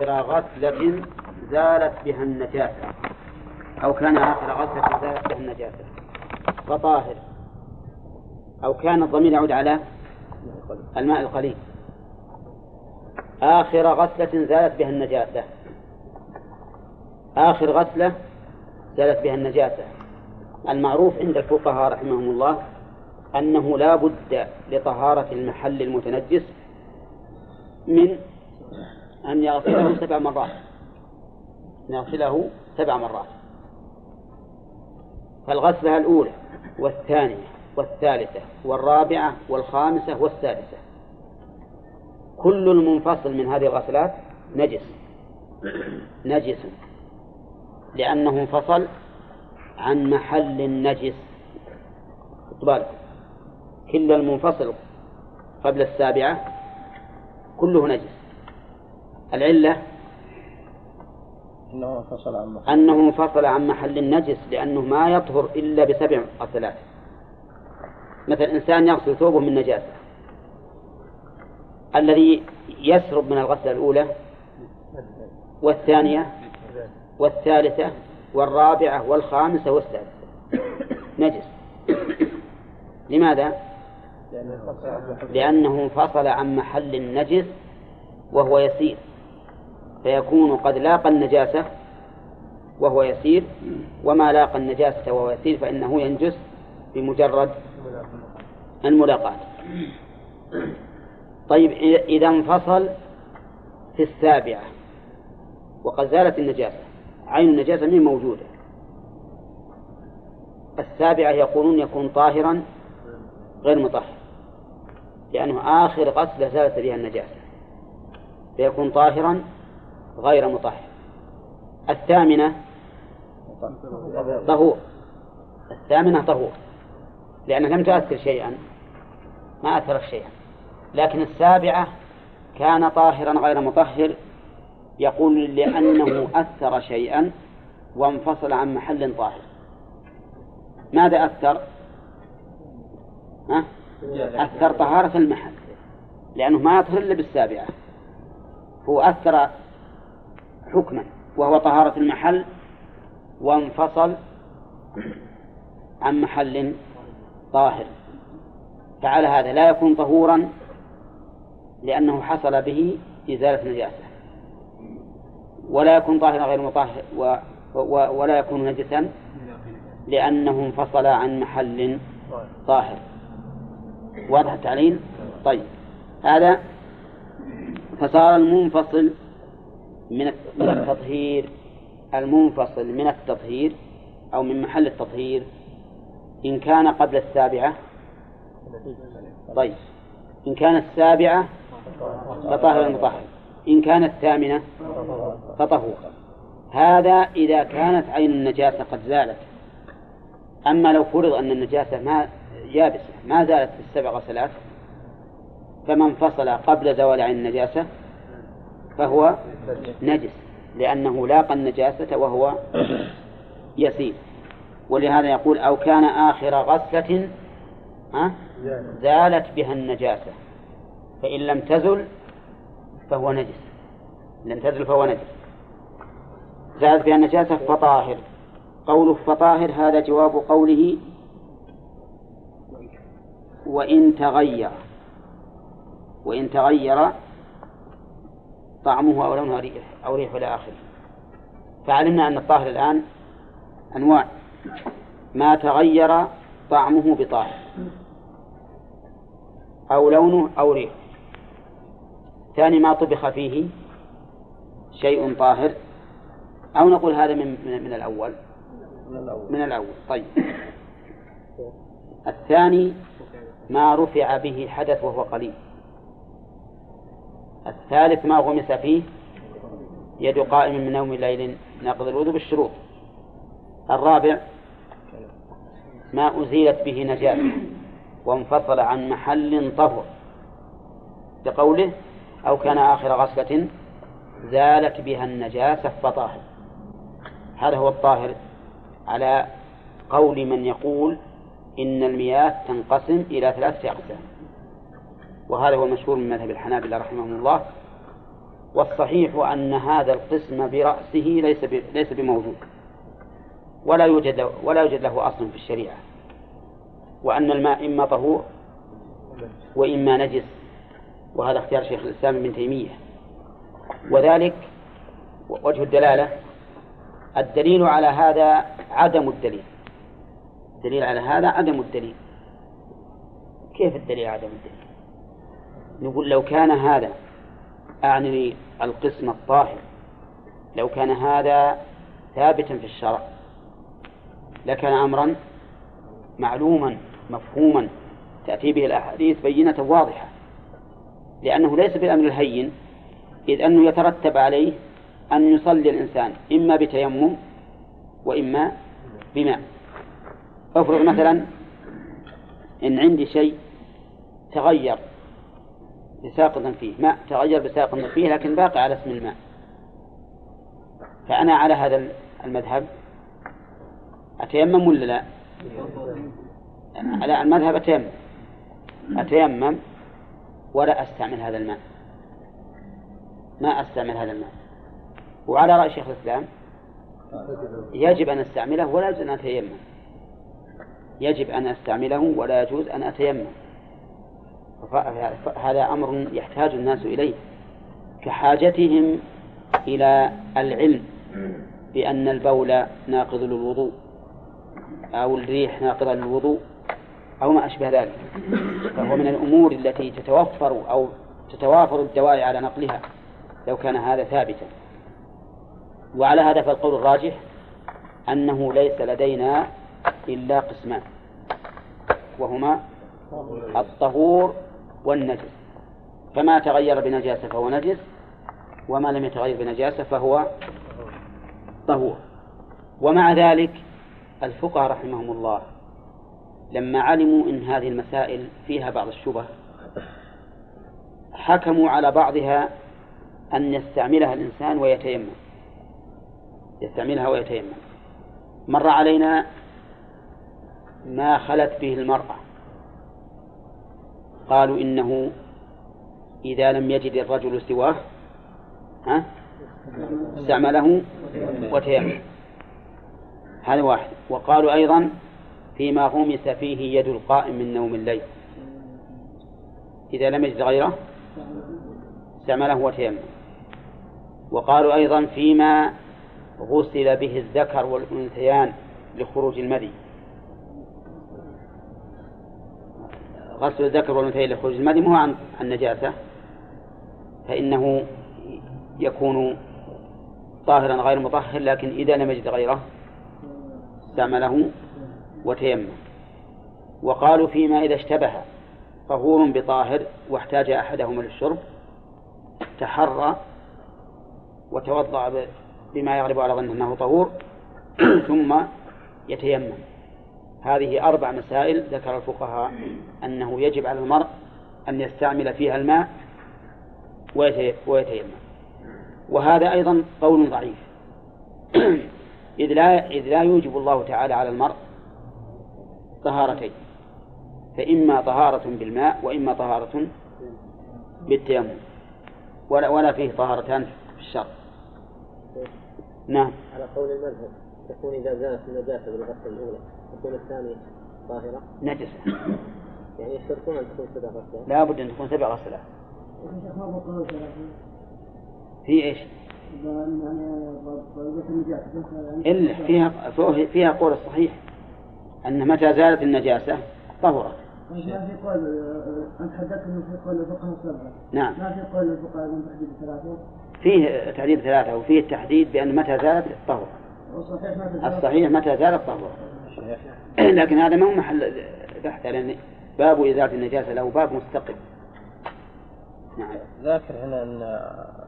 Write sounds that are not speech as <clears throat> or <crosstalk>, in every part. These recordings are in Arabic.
آخر غسلة زالت بها النجاسة. أو كان آخر غسلة زالت بها النجاسة. فطاهر. أو كان الضمير يعود على الماء القليل. آخر غسلة زالت بها النجاسة. آخر غسلة زالت بها النجاسة. المعروف عند الفقهاء رحمهم الله أنه لا بد لطهارة المحل المتنجس من أن يغسله سبع مرات. أن يغسله سبع مرات. فالغسلة الأولى والثانية والثالثة والرابعة والخامسة والسادسة. كل المنفصل من هذه الغسلات نجس. نجس. لأنه انفصل عن محل النجس. بالك؟ كل المنفصل قبل السابعة كله نجس. العلة أنه انفصل عن محل. أنه انفصل عن محل النجس لأنه ما يطهر إلا بسبع غسلات مثل إنسان يغسل ثوبه من نجاسة. الذي يسرب من الغسلة الأولى والثانية والثالثة والرابعة والخامسة والسادسة. نجس. لماذا؟ لأنه انفصل عن محل النجس وهو يسير. فيكون قد لاقى النجاسة وهو يسير وما لاقى النجاسة وهو يسير فإنه ينجس بمجرد الملاقاة طيب إذا انفصل في السابعة وقد زالت النجاسة. عين النجاسة من موجودة. السابعة يقولون يكون طاهرا غير مطهر لأنه آخر غسلة زالت بها النجاسة. فيكون طاهرا غير مطهر. الثامنة طهور. الثامنة طهور. لأنها لم تؤثر شيئا ما أثرت شيئا. لكن السابعة كان طاهرا غير مطهر يقول لأنه أثر شيئا وانفصل عن محل طاهر. ماذا أثر؟ ها؟ أثر طهارة المحل لأنه ما يطهر إلا بالسابعة. هو أثر حكما وهو طهارة المحل وانفصل عن محل طاهر. فعلى هذا لا يكون طهورا لأنه حصل به إزالة نجاسة ولا يكون طاهرا غير مطهر و و ولا يكون نجسا لأنه انفصل عن محل طاهر. واضح التعليل؟ طيب. هذا فصار المنفصل من التطهير المنفصل من التطهير أو من محل التطهير إن كان قبل السابعة؟ طيب. إن كانت السابعة فطهر المطهر. إن كانت الثامنة فطهور هذا إذا كانت عين النجاسة قد زالت. أما لو فرض أن النجاسة ما يابسة ما زالت في السبع غسلات فمن انفصل قبل زوال عين النجاسة فهو نجس لأنه لاقى النجاسة وهو يسير. ولهذا يقول أو كان آخر غسلة زالت بها النجاسة فإن لم تزل فهو نجس. لم تزل فهو نجس. زالت بها النجاسة فطاهر. قوله فطاهر هذا جواب قوله وإن تغير. وإن تغير طعمه أو لونه ريح أو ريح إلى آخره. فعلمنا أن الطاهر الآن أنواع. ما تغير طعمه بطاهر. أو لونه أو ريح. ثاني ما طبخ فيه شيء طاهر. أو نقول هذا من من, من الأول. من الأول. طيب. الثاني ما رفع به حدث وهو قليل. الثالث ما غمس فيه يد قائم من نوم الليل ناقض الوضوء بالشروط. الرابع ما أزيلت به نجاسة وانفصل عن محل طهر بقوله أو كان آخر غسلة زالت بها النجاسة فطاهر هذا هو الطاهر على قول من يقول إن المياه تنقسم إلى ثلاثة أقسام. وهذا هو المشهور من مذهب الحنابلة رحمهم الله والصحيح أن هذا القسم برأسه ليس ليس بموجود ولا يوجد ولا يوجد له أصل في الشريعة وأن الماء إما طهور وإما نجس وهذا اختيار شيخ الإسلام ابن تيمية. وذلك وجه الدلالة الدليل على هذا عدم الدليل. الدليل على هذا عدم الدليل. كيف الدليل عدم الدليل؟ نقول لو كان هذا أعني القسم الطاهر لو كان هذا ثابتا في الشرع لكان أمرا معلوما مفهوما تأتي به الأحاديث بينة واضحة لأنه ليس بالأمر الهين إذ أنه يترتب عليه أن يصلي الإنسان إما بتيمم وإما بماء. افرض مثلا إن عندي شيء تغير بساقط فيه. ماء تغير بساقط فيه لكن باقي على اسم الماء. فأنا على هذا المذهب. أتيمم ولا لا؟ على المذهب أتيمم. أتيمم ولا أستعمل هذا الماء. ما أستعمل هذا الماء. وعلى رأي شيخ الإسلام يجب أن أستعمله ولا يجوز أن أتيمم. يجب أن أستعمله ولا يجوز أن أتيمم. هذا أمر يحتاج الناس إليه كحاجتهم إلى العلم بأن البول ناقض للوضوء أو الريح ناقضة للوضوء أو ما أشبه ذلك. فهو من الأمور التي تتوفر أو تتوافر الدواعي على نقلها لو كان هذا ثابتا. وعلى هذا فالقول الراجح أنه ليس لدينا إلا قسمان وهما الطهور والنجس. فما تغير بنجاسة فهو نجس وما لم يتغير بنجاسة فهو طهور. ومع ذلك الفقهاء رحمهم الله لما علموا أن هذه المسائل فيها بعض الشبه حكموا على بعضها أن يستعملها الإنسان ويتيمم. يستعملها ويتيمم. مر علينا ما خلت به المرأة. قالوا إنه إذا لم يجد الرجل سواه ها؟ استعمله وتيمم. هذا واحد. وقالوا أيضا فيما غمس فيه يد القائم من نوم الليل. إذا لم يجد غيره استعمله وتيمم. وقالوا أيضا فيما غسل به الذكر والأنثيان لخروج المذي غسل الذكر والأنثيين لخروج المذي مو عن النجاسة فإنه يكون طاهرا غير مطهر لكن إذا لم يجد غيره استعمله وتيمم. وقالوا فيما إذا اشتبه طهور بطاهر واحتاج أحدهما للشرب تحرى وتوضأ بما يغلب على ظنه أنه طهور <clears throat> ثم يتيمم. هذه أربع مسائل ذكر الفقهاء أنه يجب على المرء أن يستعمل فيها الماء ويتيمم. وهذا أيضا قول ضعيف. <clears throat> إذ لا إذ لا يوجب الله تعالى على المرء طهارتين. فإما طهارة بالماء وإما طهارة بالتيمم. ولا ولا فيه طهارتان في الشرع. نعم. على قول المذهب تكون إذا زالت النجاسة بالغسل الأولى. تكون الثانية طاهرة نجسة يعني يشترطون أن تكون سبع غسلات لا بد أن تكون سبع غسلات في إيش؟ إلا فيها فيها قول الصحيح أن متى زالت النجاسة طهرت. ما في قول أنت حدثت أنه في قول الفقهاء السبعة. نعم. ما في قول الفقهاء من تحديد ثلاثة. فيه تحديد ثلاثة وفيه التحديد بأن متى زالت طهر. الصحيح متى زالت لكن هذا ما هو محل بحث لأن باب إزالة النجاسة له باب مستقل. نعم. ذاكر هنا أن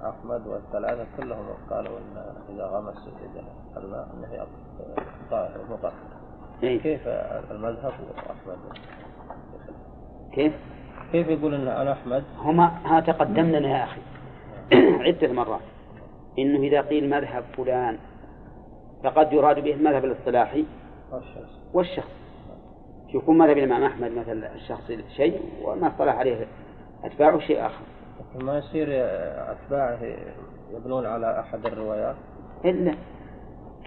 أحمد والثلاثة كلهم قالوا أن إذا غمس الماء أنه طاهر مطهر. إيه؟ كيف المذهب وأحمد؟ كيف؟ كيف يقول أن أنا أحمد؟ هما ها تقدم لنا يا أخي <coughs> عدة مرات إنه إذا قيل مذهب فلان فقد يراد به المذهب الاصطلاحي والشخص. والشخص يكون مذهب الإمام أحمد مثل الشخص شيء وما اصطلح عليه أتباعه شيء آخر. ما يصير أتباعه يبنون على أحد الروايات؟ إلا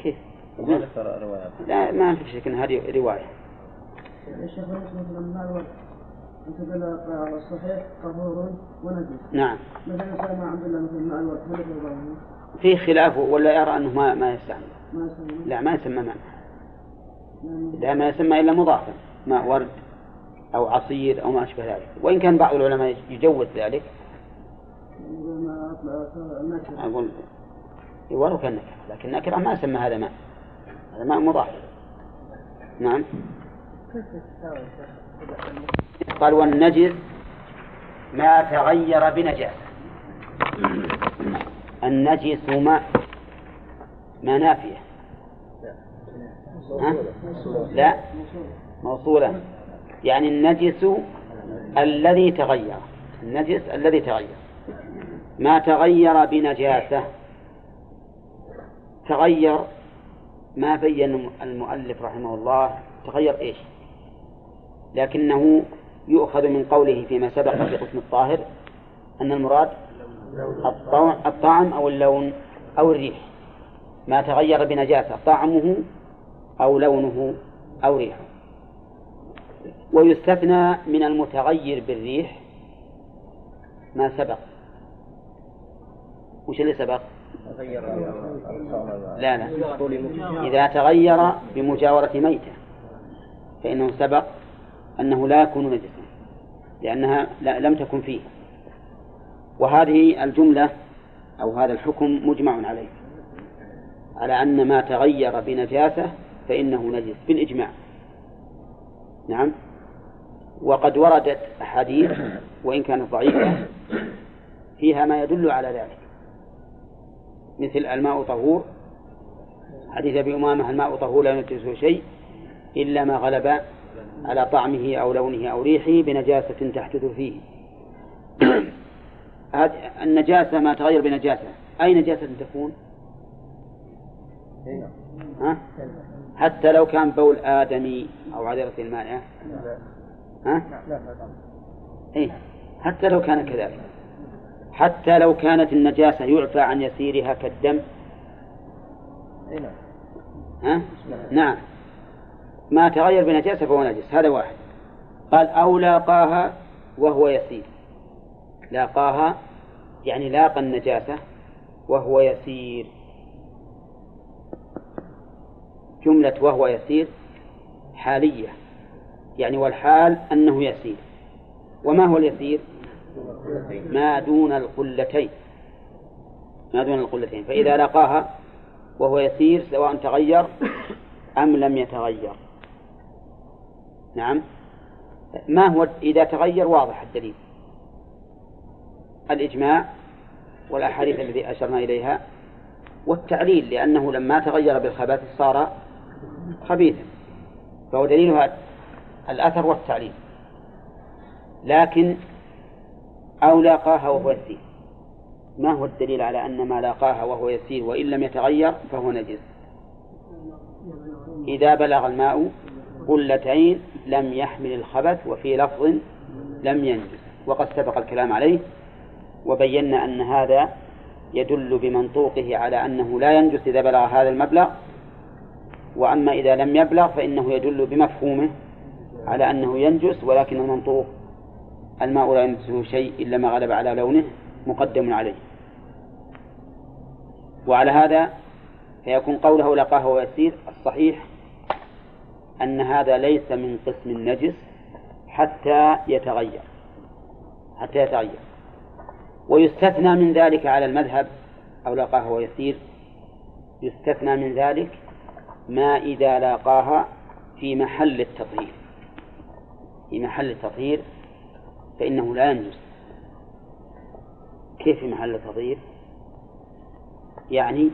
كيف؟ ما ذكر روايات لا ما في شك هذه رواية. الشيخ مثلا قال الصحيح طهور ونجس؟ نعم. مثلا ما عبد الله مثل ماء الورد هل في خلاف ولا يرى أنه ما ما يستعمل. ما يسمى لا ما يسمى ماء لا ما يسمى إلا مضافا ماء ورد أو عصير أو ما أشبه ذلك. وإن كان بعض العلماء يجوز ذلك. أقول ولو كان نكرة لكن نكرة ما سمى هذا ماء. هذا ماء مضاف. نعم. قال والنجس ما تغير بنجاسة النجس ماء ما نافية. ها؟ لا. موصولة. يعني النجس الذي تغير. النجس الذي تغير. ما تغير بنجاسة. تغير ما بين المؤلف رحمه الله. تغير إيش؟ لكنه يؤخذ من قوله فيما سبق في قسم الطاهر أن المراد الطعم أو اللون أو الريح. ما تغير بنجاسة. طعمه أو لونه أو ريحه. ويستثنى من المتغير بالريح ما سبق. وش اللي سبق؟ لا لا. إذا تغير بمجاورة ميتة فإنه سبق أنه لا يكون نجسا لأنها لم تكن فيه. وهذه الجملة أو هذا الحكم مجمع عليه. على أن ما تغير بنجاسة فإنه نجس بالإجماع. نعم. وقد وردت أحاديث وإن كانت ضعيفة فيها ما يدل على ذلك. مثل الماء طهور. حديث أبي أمامة الماء طهور لا ينجسه شيء إلا ما غلب على طعمه أو لونه أو ريحه بنجاسة تحدث فيه. <clears throat> النجاسة ما تغير بنجاسة. أي نجاسة تكون؟ ها؟ حتى لو كان بول آدمي أو عذرة المائعة ها؟ إيه؟ حتى لو كان كذلك. حتى لو كانت النجاسة يعفى عن يسيرها كالدم. ها؟ نعم. ما تغير بنجاسة فهو نجس. هذا واحد. قال أو لاقاها وهو يسير. لاقاها يعني لاقى النجاسة وهو يسير. جملة وهو يسير حالية يعني والحال أنه يسير. وما هو اليسير؟ ما دون القلتين. ما دون القلتين. فإذا لقاها وهو يسير سواء تغير أم لم يتغير. نعم. ما هو إذا تغير واضح الدليل. الإجماع والأحاديث التي أشرنا إليها والتعليل لأنه لما تغير بالخبث صار خبيثا فهو دليلها الأثر والتعليل. لكن أو لاقاها وهو يسير. ما هو الدليل على أن ما لاقاها وهو يسير وإن لم يتغير فهو نجس. إذا بلغ الماء قلتين لم يحمل الخبث وفي لفظ لم ينجس. وقد سبق الكلام عليه وبينا أن هذا يدل بمنطوقه على أنه لا ينجس إذا بلغ هذا المبلغ وأما إذا لم يبلغ فإنه يدل بمفهومه على أنه ينجس ولكن المنطوق الماء لا ينجسه شيء إلا ما غلب على لونه مقدم عليه. وعلى هذا فيكون قوله لقاه ويسير الصحيح أن هذا ليس من قسم النجس حتى يتغير. حتى يتغير. ويستثنى من ذلك على المذهب أو لاقاه ويسير. يستثنى من ذلك ما إذا لاقاها في محل التطهير. في محل التطهير فإنه لا ينجس. كيف في محل التطهير؟ يعني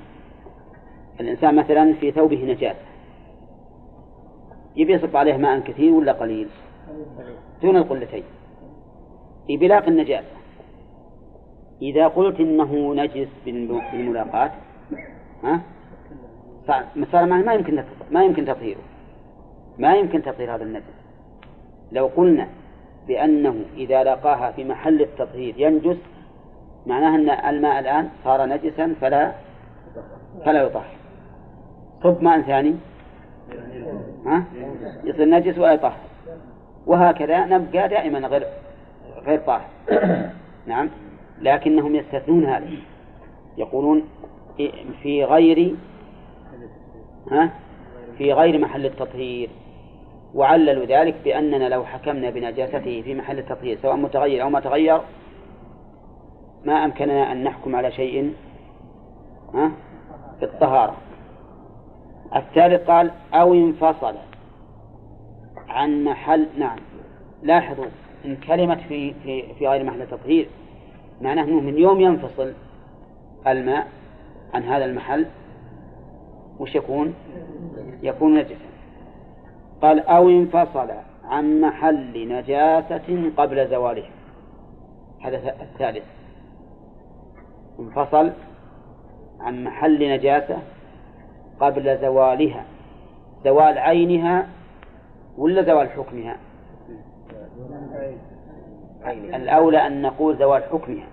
الإنسان مثلا في ثوبه نجاسة يبي يصب عليه ماء كثير ولا قليل؟ دون القلتين. بلاق النجاسة إذا قلت إنه نجس بالملاقاة ها؟ صار ما يمكن ما يمكن تطهيره. ما يمكن تطهير هذا النجس لو قلنا بأنه إذا لقاها في محل التطهير ينجس معناه أن الماء الآن صار نجسا فلا فلا يطهر. صب ماء ثاني؟ ها؟ يصير نجس ولا يطهر. وهكذا نبقى دائما غير غير طاهر. نعم؟ لكنهم يستثنون هذا. يقولون في غير ها؟ في غير محل التطهير. وعللوا ذلك بأننا لو حكمنا بنجاسته في محل التطهير سواء متغير أو ما تغير ما أمكننا أن نحكم على شيء ها؟ في الطهارة. الثالث قال أو انفصل عن محل نعم. لاحظوا إن كلمة في في في غير محل التطهير معناه أنه من يوم ينفصل الماء عن هذا المحل وش يكون؟ يكون نجسا. قال أو انفصل عن محل نجاسة قبل زواله. هذا الثالث. انفصل عن محل نجاسة قبل زوالها. زوال عينها ولا زوال حكمها؟ الأولى أن نقول زوال حكمها.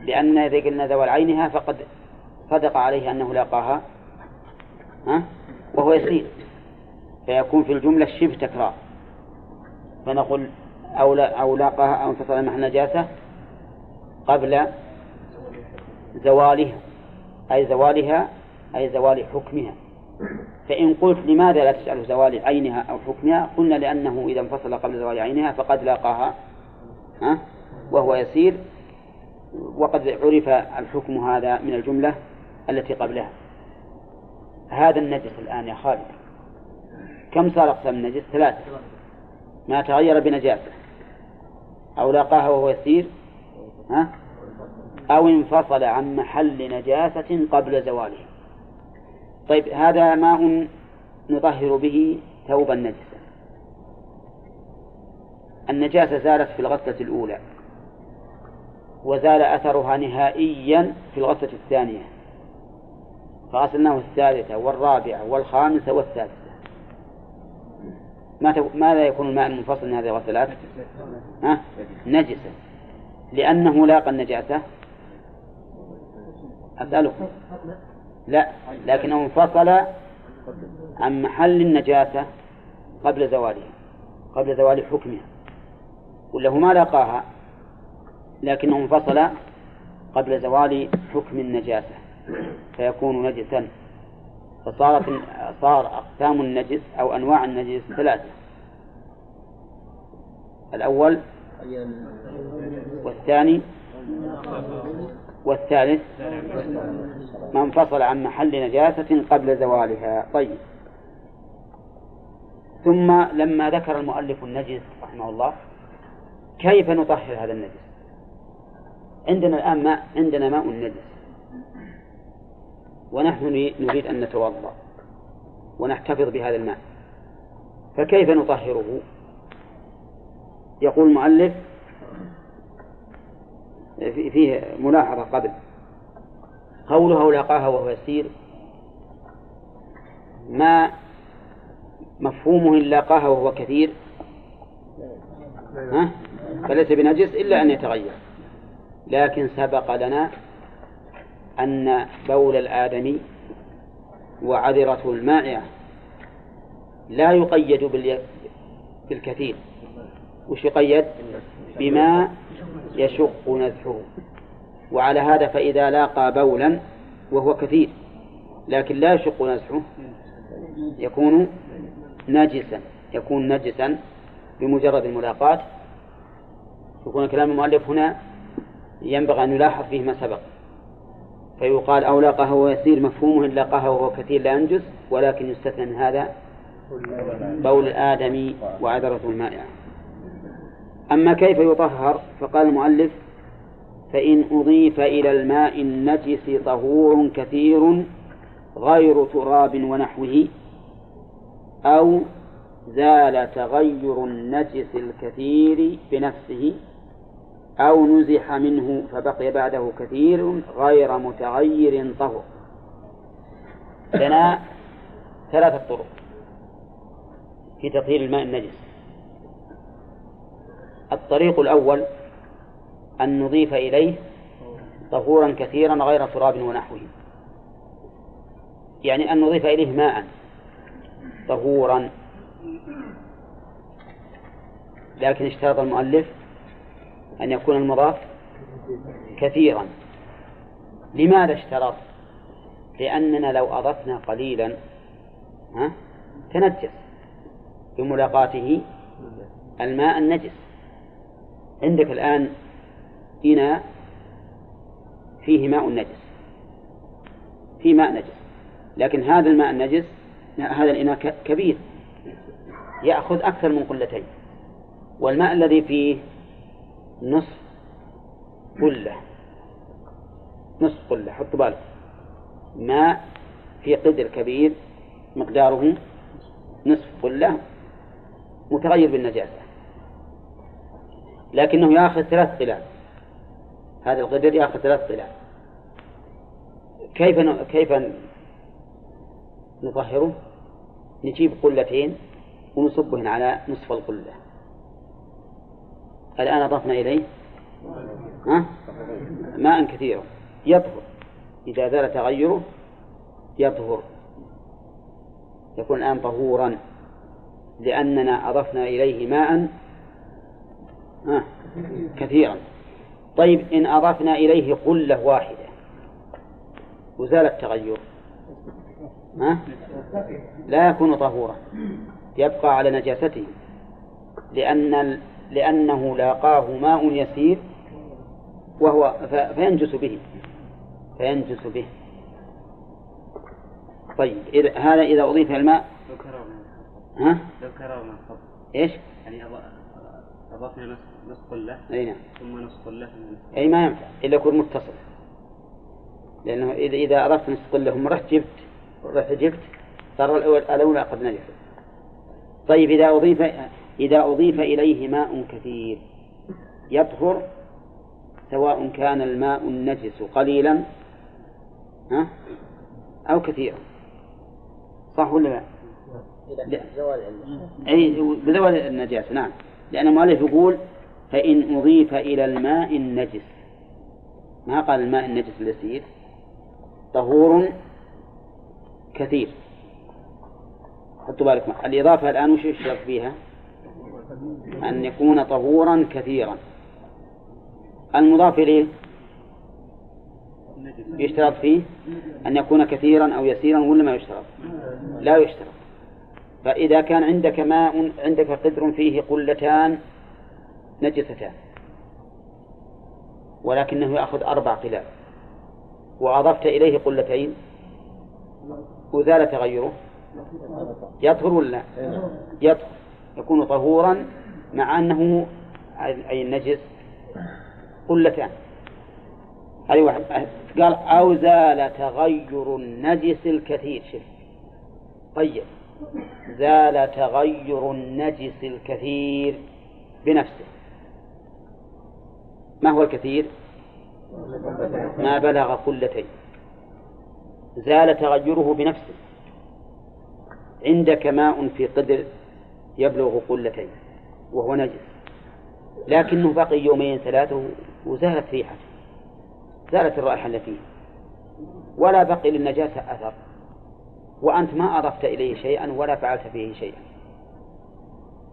لأن إذا قلنا زوال عينها فقد صدق عليه أنه لاقاها. ها؟ وهو يسير. فيكون في الجملة شبه تكرار. فنقول أو لا أو انفصل محل نجاسة قبل زوالها أي زوالها أي زوال حكمها. فإن قلت لماذا لا تسأل زوال عينها أو حكمها قلنا لأنه إذا انفصل قبل زوال عينها فقد لاقاها ها؟ وهو يسير وقد عرف الحكم هذا من الجملة التي قبلها. هذا النجس الآن يا خالد. كم صار أقسام النجس؟ ثلاثة. ما تغير بنجاسة. أو لاقاها وهو يسير. ها؟ أو انفصل عن محل نجاسة قبل زواله. طيب هذا ماء نطهر به ثوبا نجسا النجاسة زالت في الغسلة الأولى. وزال أثرها نهائيا في الغسلة الثانية. فغسلناه الثالثة والرابعة والخامسة والسادسة. ماذا يكون الماء المنفصل من هذه الغسلات؟ ها؟ نجسا لأنه لاقى النجاسة أسألكم لا لكنه انفصل عن محل النجاسة قبل زوالها قبل زوال حكمها ولا هو ما لاقاها؟ لكنه انفصل قبل زوال حكم النجاسة. فيكون نجسا. فصارت صار أقسام النجس أو أنواع النجس ثلاثة. الأول والثاني والثالث ما انفصل عن محل نجاسة قبل زوالها. طيب. ثم لما ذكر المؤلف النجس رحمه الله كيف نطهر هذا النجس؟ عندنا الآن ماء عندنا ماء نجس ونحن نريد أن نتوضأ ونحتفظ بهذا الماء. فكيف نطهره؟ يقول المؤلف فيه ملاحظة قبل. قوله لاقاها وهو يسير ما مفهومه إن لاقاها وهو كثير؟ ها؟ فليس بنجس إلا أن يتغير. لكن سبق لنا أن بول الآدمي وعذرته المائعة لا يقيد بالكثير. وش يقيد؟ بما يشق نزحه. وعلى هذا فإذا لاقى بولا وهو كثير. لكن لا يشق نزحه. يكون نجسا. يكون نجسا بمجرد الملاقاة. يكون كلام المؤلف هنا ينبغي أن يلاحظ فيه ما سبق. فيقال أو لاقاه وهو يسير مفهومه إن لاقاه وهو كثير لا ينجس ولكن يستثنى من هذا بول الآدمي وعذرة المائعة. أما كيف يطهر؟ فقال المؤلف فإن أضيف إلى الماء النجس طهور كثير غير تراب ونحوه أو زال تغير النجس الكثير بنفسه أو نزح منه فبقي بعده كثير غير متغير طهر. لنا ثلاثة طرق في تطهير الماء النجس. الطريق الأول أن نضيف إليه طهورا كثيرا غير تراب ونحوه. يعني أن نضيف إليه ماء طهورا. لكن اشترط المؤلف أن يكون المضاف كثيرا. لماذا اشترط؟ لأننا لو أضفنا قليلا ها تنجس. بملاقاته الماء النجس. عندك الآن إناء فيه ماء نجس. فيه ماء نجس. لكن هذا الماء النجس هذا الإناء كبير. يأخذ أكثر من قلتين. والماء الذي فيه نصف قلة. نصف قلة حط بالك. ماء في قدر كبير مقداره نصف قلة متغير بالنجاسة. لكنه يأخذ ثلاث قلال هذا القدر يأخذ ثلاث قلال كيف كيف نطهره؟ نجيب قلتين ونصبهن على نصف القلة. الآن أضفنا إليه. ها؟ ماء كثيرا يطهر. إذا زال تغيره يطهر. يكون الآن طهورا. لأننا أضفنا إليه ماء كثيرا. طيب إن أضفنا إليه قلة واحدة وزال التغير ها؟ لا يكون طهورا. يبقى على نجاسته. لأن لأنه لاقاه ماء يسير وهو فينجس به. فينجس به. طيب إذا هذا إذا أضيف الماء؟ ها؟ لو كررنا إيش؟ يعني أضفنا نصف قلة أي نعم. ثم نصف قلة أي ما ينفع إلا يكون متصل. لأنه إذا إذا أضفت نصف قلة ثم رحت جبت رحت جبت صار الأول الأولى قد نجح طيب إذا أضيف إذا أضيف إليه ماء كثير يطهر سواء كان الماء النجس قليلا أو كثيرا. صح ولا لا؟ أي بزوال النجاسة نعم. لأن المؤلف يقول فإن أضيف إلى الماء النجس. ما قال الماء النجس اليسير طهور كثير. حطوا بالكم. الإضافة الآن وش يشترط فيها؟ أن يكون طهورا كثيرا. المضاف إليه يشترط فيه أن يكون كثيرا أو يسيرا ولا ما يشترط؟ لا يشترط. فإذا كان عندك ماء عندك قدر فيه قلتان نجستان. ولكنه يأخذ أربع قلال. وأضفت إليه قلتين. وزال تغيره يطهر ولا يطهر. يكون طهورا مع أنه أي النجس قلتان. هذه واحد. قال أو زال تغير النجس الكثير. شوف. طيب. زال تغير النجس الكثير بنفسه. ما هو الكثير؟ ما بلغ قلتين زال تغيره بنفسه. عندك ماء في قدر يبلغ قلتين وهو نجس. لكنه بقي يومين ثلاثة وزالت ريحته زالت الرائحة التي فيه. ولا بقي للنجاسة أثر وأنت ما أضفت إليه شيئا ولا فعلت فيه شيئا.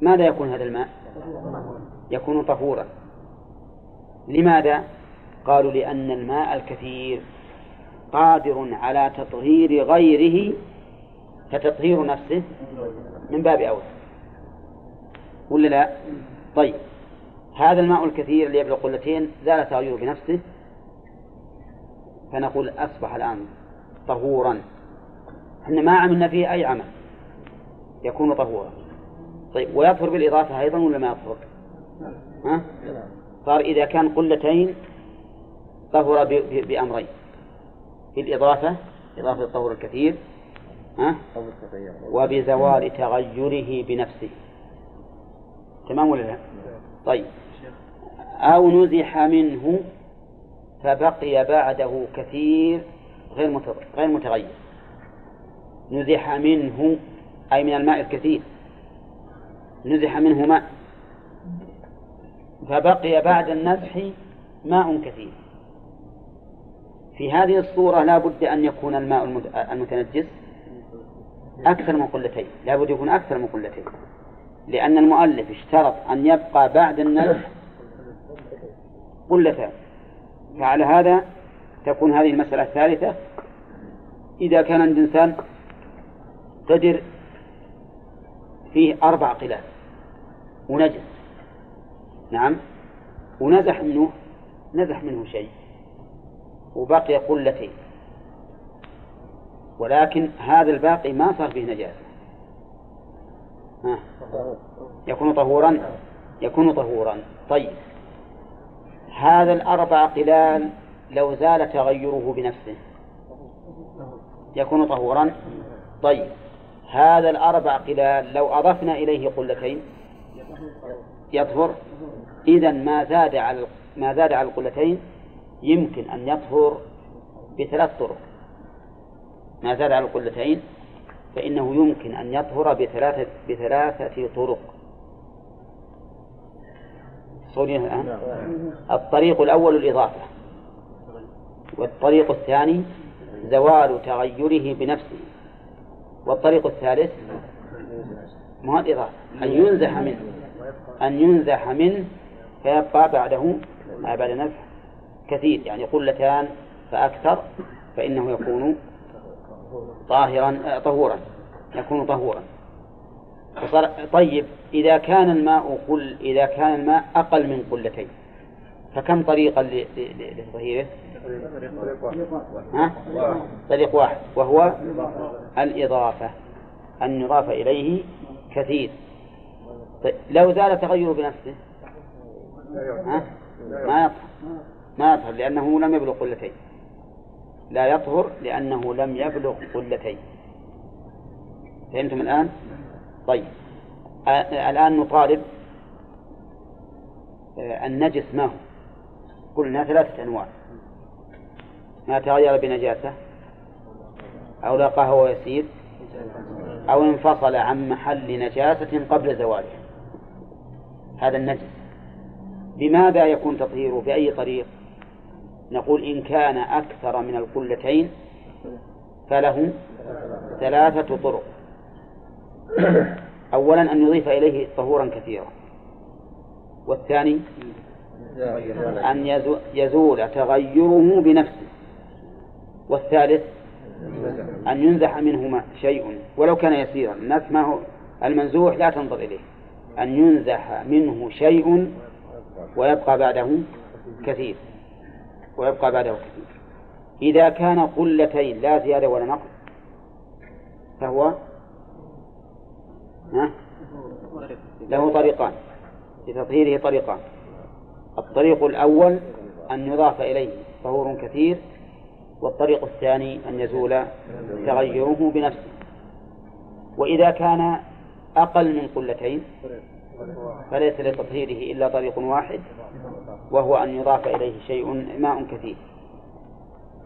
ماذا يكون هذا الماء؟ يكون طهورا. لماذا؟ قالوا لأن الماء الكثير قادر على تطهير غيره فتطهير نفسه من باب أولى ولا لا؟ طيب. هذا الماء الكثير اللي يبلغ قلتين زال تغيره بنفسه. فنقول أصبح الآن طهورا. إحنا ما عملنا فيه أي عمل. يكون طهورا. طيب ويطهر بالإضافة أيضا ولا ما يطهر؟ ها؟ صار إذا كان قلتين طهر بأمرين. بالإضافة إضافة الطهور الكثير ها؟ وبزوال تغيره بنفسه. تمام ولا لا؟ طيب. أو نزح منه فبقي بعده كثير غير غير متغير. نزح منه أي من الماء الكثير. نزح منه ماء. فبقي بعد النزح ماء كثير. في هذه الصورة لا بد أن يكون الماء المتنجس أكثر من قلتين. لا بد يكون أكثر من قلتين. لأن المؤلف اشترط أن يبقى بعد النزح قلتان. فعلى هذا تكون هذه المسألة الثالثة. إذا كان عند إنسان قدر فيه أربع قلال ونجس. نعم. ونزح منه نزح منه شيء. وبقي قلتين. ولكن هذا الباقي ما صار فيه نجاسة. يكون طهورا؟ يكون طهورا. طيب. هذا الأربع قلال لو زال تغيره بنفسه. يكون طهورا؟ طيب. هذا الأربع قلال لو أضفنا إليه قلتين يطهر؟ إذا ما زاد على ما زاد على القلتين يمكن أن يطهر بثلاث طرق. ما زاد على القلتين فإنه يمكن أن يطهر بثلاثة بثلاثة طرق. صوريها الآن الطريق الأول الإضافة. والطريق الثاني زوال تغيره بنفسه. والطريق الثالث ما الإضافة؟ أن ينزح منه. أن ينزح منه فيبقى بعده ما بعد نزح كثير. يعني قلتان فأكثر فإنه يكون طاهرا طهورا يكون طهورا طيب إذا كان الماء قل إذا كان الماء أقل من قلتين فكم طريقا لتطهيره؟ ها؟ طريق واحد وهو الإضافة أن يضاف إليه كثير طيب لو زال تغيره بنفسه ها؟ ما يطهر ما يطهر لأنه لم يبلغ قلتين لا يطهر لأنه لم يبلغ قلتين. فهمتم الآن؟ طيب. الآن نطالب النجس ما هو؟ قلنا ثلاثة أنواع. ما تغير بنجاسة؟ أو لقاه ويسير أو انفصل عن محل نجاسة قبل زواله هذا النجس. بماذا يكون تطهيره؟ بأي طريق؟ نقول إن كان أكثر من القلتين فله ثلاثة طرق. <coughs> أولا أن يضيف إليه طهورا كثيرا. والثاني أن يزول تغيره بنفسه. والثالث أن ينزح منهما شيء ولو كان يسيرا. الناس ما هو المنزوح لا تنظر إليه. أن ينزح منه شيء ويبقى بعده كثير. ويبقى بعده كثير إذا كان قلتين لا زيادة ولا نقص فهو له طريقان. لتطهيره طريقان. الطريق الأول أن يضاف إليه طهور كثير والطريق الثاني أن يزول تغيره بنفسه. وإذا كان أقل من قلتين فليس لتطهيره إلا طريق واحد وهو أن يضاف إليه شيء ماء كثير.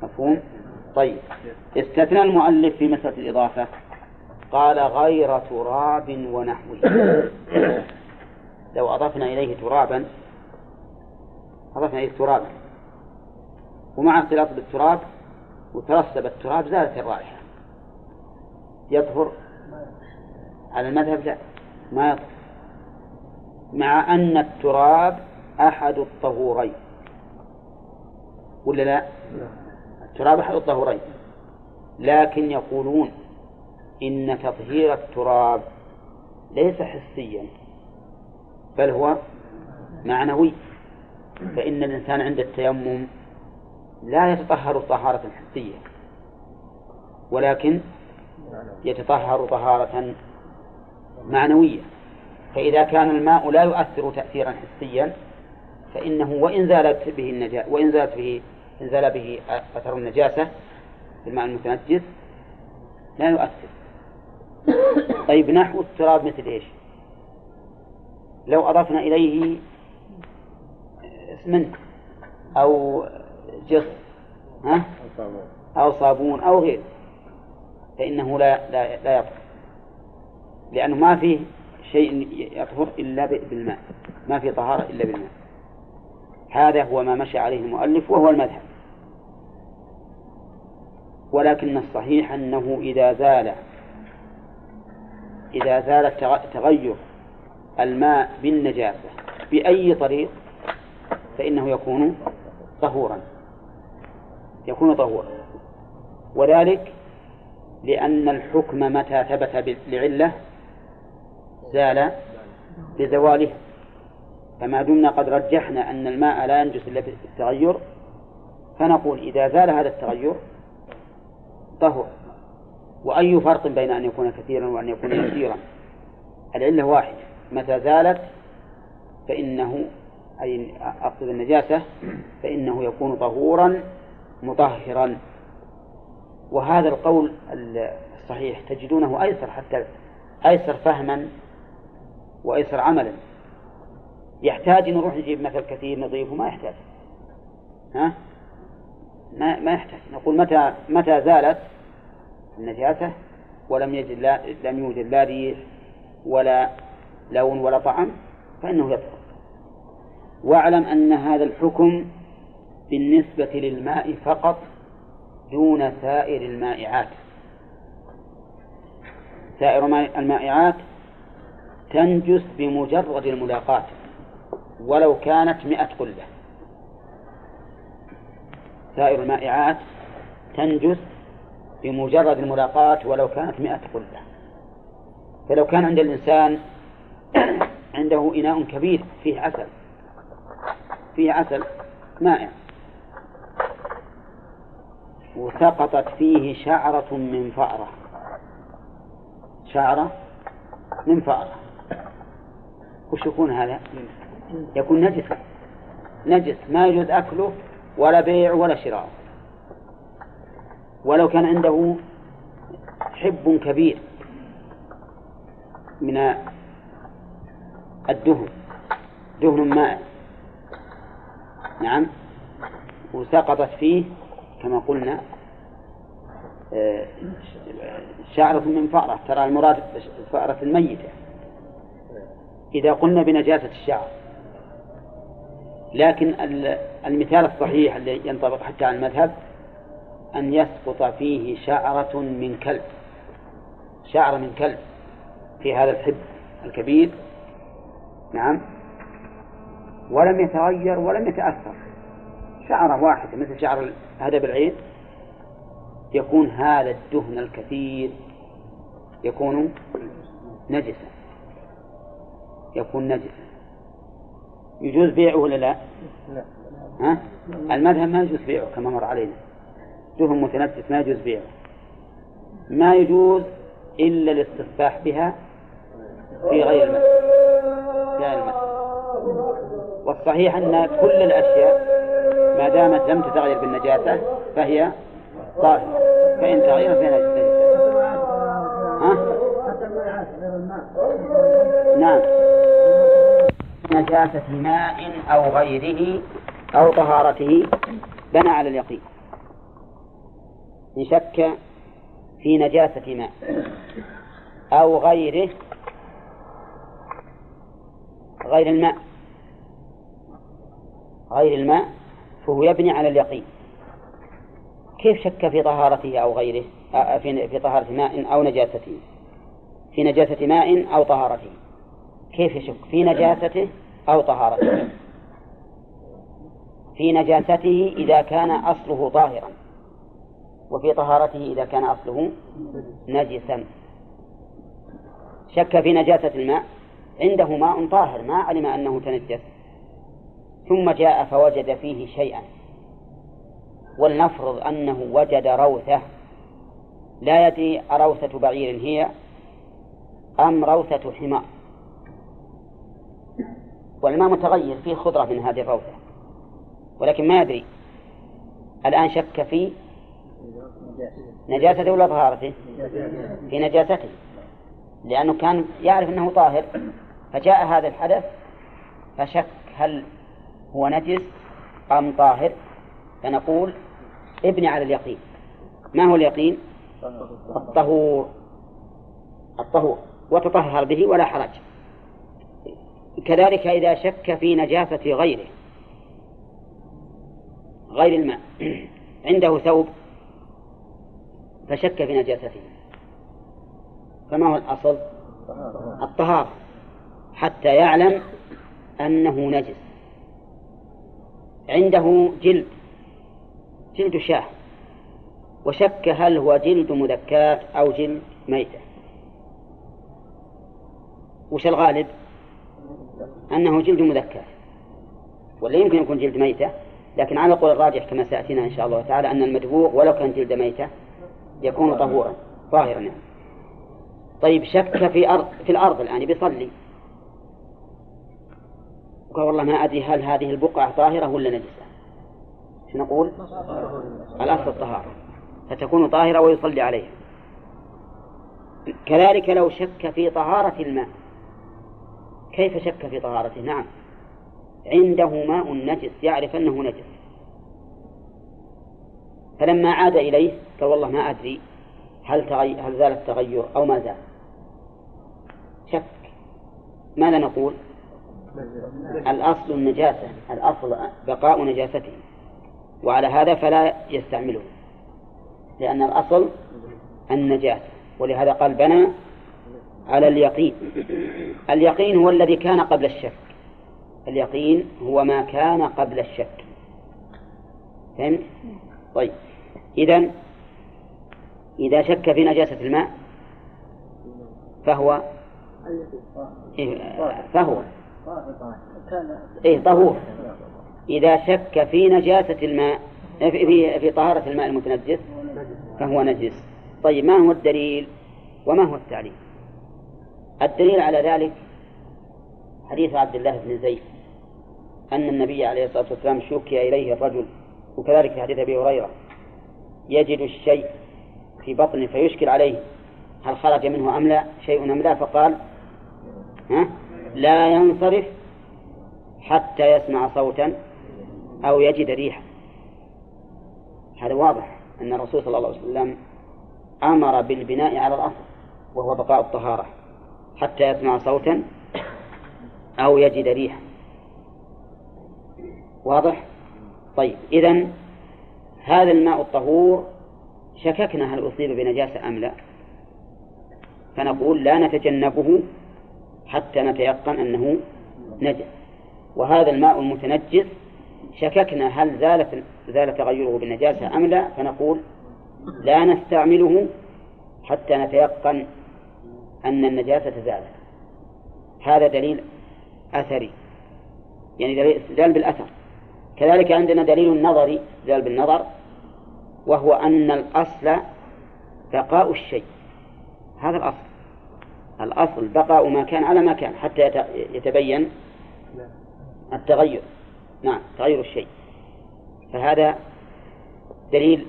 مفهوم؟ طيب. استثنى المؤلف في مسألة الإضافة. قال غير تراب ونحوه. لو أضفنا إليه ترابا أضفنا إليه ترابا. ومع اختلاط بالتراب وترسب التراب زالت الرائحة. يطهر على المذهب؟ لا. ما يطهر مع أن التراب أحد الطهورين. ولا لا؟ التراب أحد الطهورين. لكن يقولون إن تطهير التراب ليس حسيا بل هو معنوي. فإن الإنسان عند التيمم لا يتطهر طهارة حسية ولكن يتطهر طهارة معنوية. فإذا كان الماء لا يؤثر تأثيرا حسيا فإنه وإن زالت به النجاة وإن زالت به إن زال به أثر النجاسة في الماء المتنجس لا يؤثر طيب نحو التراب مثل إيش؟ لو أضفنا إليه اسمنت أو جص ها؟ أو صابون أو غيره فإنه لا لا لا يطهر لأنه ما فيه شيء يطهر إلا بالماء. ما في طهارة إلا بالماء. هذا هو ما مشى عليه المؤلف وهو المذهب. ولكن الصحيح أنه إذا زال إذا زال تغير الماء بالنجاسة بأي طريق فإنه يكون طهورا. يكون طهورا. وذلك لأن الحكم متى ثبت لعلة زال بزواله. فما دمنا قد رجحنا أن الماء لا ينجس إلا بالتغير. فنقول إذا زال هذا التغير طهر وأي فرق بين أن يكون كثيرا وأن يكون يسيرا العلة واحدة متى زالت؟ فإنه أي أقصد النجاسة فإنه يكون طهورا مطهرا. وهذا القول الصحيح. تجدونه أيسر حتى أيسر فهما وأيسر عملا. يحتاج نروح نجيب مثل كثير نضيفه ما يحتاج. ها؟ ما ما يحتاج. نقول متى متى زالت النجاسة؟ ولم يجد لا لم يوجد لا ريح ولا لون ولا طعم فإنه يطهر. واعلم أن هذا الحكم بالنسبة للماء فقط دون سائر المائعات. سائر المائعات تنجس بمجرد الملاقاة ولو كانت مئة قلة. سائر المائعات تنجس بمجرد الملاقاة ولو كانت مئة قلة. فلو كان عند الإنسان <clears throat> عنده إناء كبير فيه عسل فيه عسل مائع وسقطت فيه شعرة من فأرة. شعرة من فأرة. وش يكون هذا؟ يكون نجسا نجس. ما يجوز أكله ولا بيع ولا شراء. ولو كان عنده حب كبير من الدهن. دهن ماء نعم. وسقطت فيه كما قلنا آه، شعرة من فأرة. ترى المراد الفأرة الميتة. إذا قلنا بنجاسة الشعر. لكن المثال الصحيح الذي ينطبق حتى على المذهب أن يسقط فيه شعرة من كلب. شعر من كلب في هذا الحب الكبير. نعم. ولم يتغير ولم يتأثر. شعرة واحدة مثل شعر هذا بالعين يكون هذا الدهن الكثير يكون نجسا. يكون نجسا يجوز بيعه ولا لا؟ لا. ها؟ المذهب ما يجوز بيعه كما مر علينا. دهن متنجس ما يجوز بيعه. ما يجوز إلا الاستصفاح بها في غير المسجد في المسجد والصحيح أن كل الأشياء ما دامت لم تتغير بالنجاسة فهي طاهرة. فإن تغير فهي نجاسة نعم. نجاسة ماء أو غيره أو طهارته بنى على اليقين. إن شك في نجاسة ماء أو غيره غير الماء. غير الماء فهو يبني على اليقين. كيف شك في طهارته أو غيره في في طهارة ماء أو نجاسته؟ في نجاسة ماء أو طهارته. كيف يشك؟ في نجاسته أو طهارته. في نجاسته إذا كان أصله طاهرا. وفي طهارته إذا كان أصله نجسا. شك في نجاسة الماء. عنده ماء طاهر. ما علم أنه تنجس. ثم جاء فوجد فيه شيئا. ولنفرض أنه وجد روثة. لا يدري أروثة بعير هي أم روثة حمار والماء متغير فيه خضرة من هذه الروثة. ولكن ما يدري الآن شك في نجاسته ولا طهارته؟ في نجاسته. لأنه كان يعرف أنه طاهر فجاء هذا الحدث فشك هل هو نجس أم طاهر. فنقول ابني على اليقين. ما هو اليقين؟ الطهور. الطهور. وتطهر به ولا حرج. كذلك إذا شك في نجاسة غيره غير الماء <clears throat> عنده ثوب فشك في نجاسته. فما هو الأصل؟ الطهارة. حتى يعلم أنه نجس. عنده جلد جلد شاه. وشك هل هو جلد مذكاة أو جلد ميتة. وش الغالب؟ أنه جلد مذكاة ولا يمكن يكون جلد ميتة لكن على قول الراجح كما سيأتينا إن شاء الله تعالى أن المدبوغ ولو كان جلد ميتة يكون طهورا طاهرا يعني. طيب شك في أرض في الأرض الآن بيصلي. قال والله ما أدري هل هذه البقعة طاهرة ولا نجسة. نقول؟ الأصل الطهارة. فتكون طاهرة ويصلي عليها. كذلك لو شك في طهارة الماء. كيف شك في طهارته؟ نعم. عنده ماء نجس يعرف أنه نجس. فلما عاد إليه قال والله ما أدري هل تغي... هل زال التغير أو ما زال. شك. ماذا نقول؟ الأصل النجاسة الأصل بقاء نجاسته. وعلى هذا فلا يستعمله لأن الأصل النجاسة. ولهذا قال بنى على اليقين. اليقين هو الذي كان قبل الشك. اليقين هو ما كان قبل الشك. فهمت؟ طيب. إذا إذا شك في نجاسة الماء فهو فهو. إيه طهور. إذا شك في نجاسة الماء في في طهارة الماء المتنجس فهو نجس. طيب ما هو الدليل؟ وما هو التعليل؟ الدليل على ذلك حديث عبد الله بن زيد أن النبي عليه الصلاة والسلام شكي إليه الرجل وكذلك في حديث أبي هريرة يجد الشيء في بطنه فيشكل عليه هل خرج منه أم لا شيء أم لا؟ فقال ها؟ لا ينصرف حتى يسمع صوتا أو يجد ريحا. هذا واضح أن الرسول صلى الله عليه وسلم أمر بالبناء على الأصل وهو بقاء الطهارة. حتى يسمع صوتا أو يجد ريحا. واضح؟ طيب إذا هذا الماء الطهور شككنا هل أصيب بنجاسة أم لا؟ فنقول لا نتجنبه حتى نتيقن أنه نجس وهذا الماء المتنجس شككنا هل زالت زال تغيره بالنجاسة أم لا؟ فنقول لا نستعمله حتى نتيقن أن النجاسة زالت هذا دليل أثري. يعني دليل استدلال بالأثر. كذلك عندنا دليل نظري استدلال بالنظر وهو أن الأصل بقاء الشيء. هذا الأصل. الأصل بقاء ما كان على ما كان حتى يتبين التغير. نعم تغير الشيء. فهذا دليل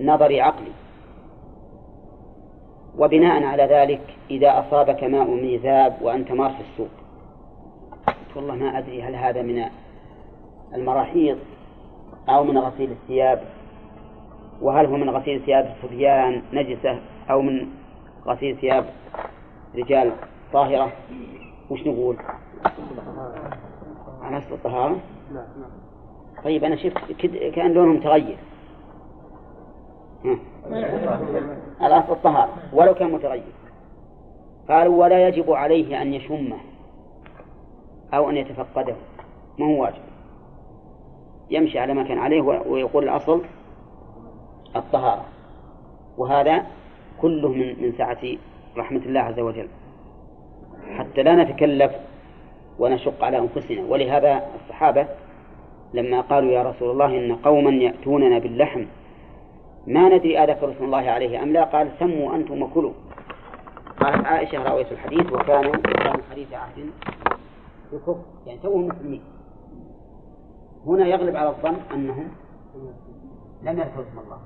نظري عقلي. وبناء على ذلك إذا أصابك ماء ميزاب وأنت مار في السوق. والله ما أدري هل هذا من المراحيض أو من غسيل الثياب. وهل هو من غسيل ثياب الصبيان نجسة أو من غسيل ثياب رجال طاهرة؟ وش نقول؟ على أصل الطهارة؟ طيب أنا شفت كأن لونهم تغير. الأصل الطهارة ولو كان متغير قالوا ولا يجب عليه أن يشمه أو أن يتفقده ما هو واجب؟ يمشي على ما كان عليه ويقول الأصل الطهارة. وهذا كله من من سعة رحمة الله عز وجل. حتى لا نتكلف ونشق على أنفسنا. ولهذا الصحابة لما قالوا يا رسول الله إن قوما يأتوننا باللحم ما ندري أذكر اسم الله عليه أم لا. قال سموا أنتم وكلوا. قالت عائشة رأيت الحديث وكانوا كانوا حديث عهد بكفر يعني توهم مسلمين. هنا يغلب على الظن أنهم لم يذكروا اسم الله.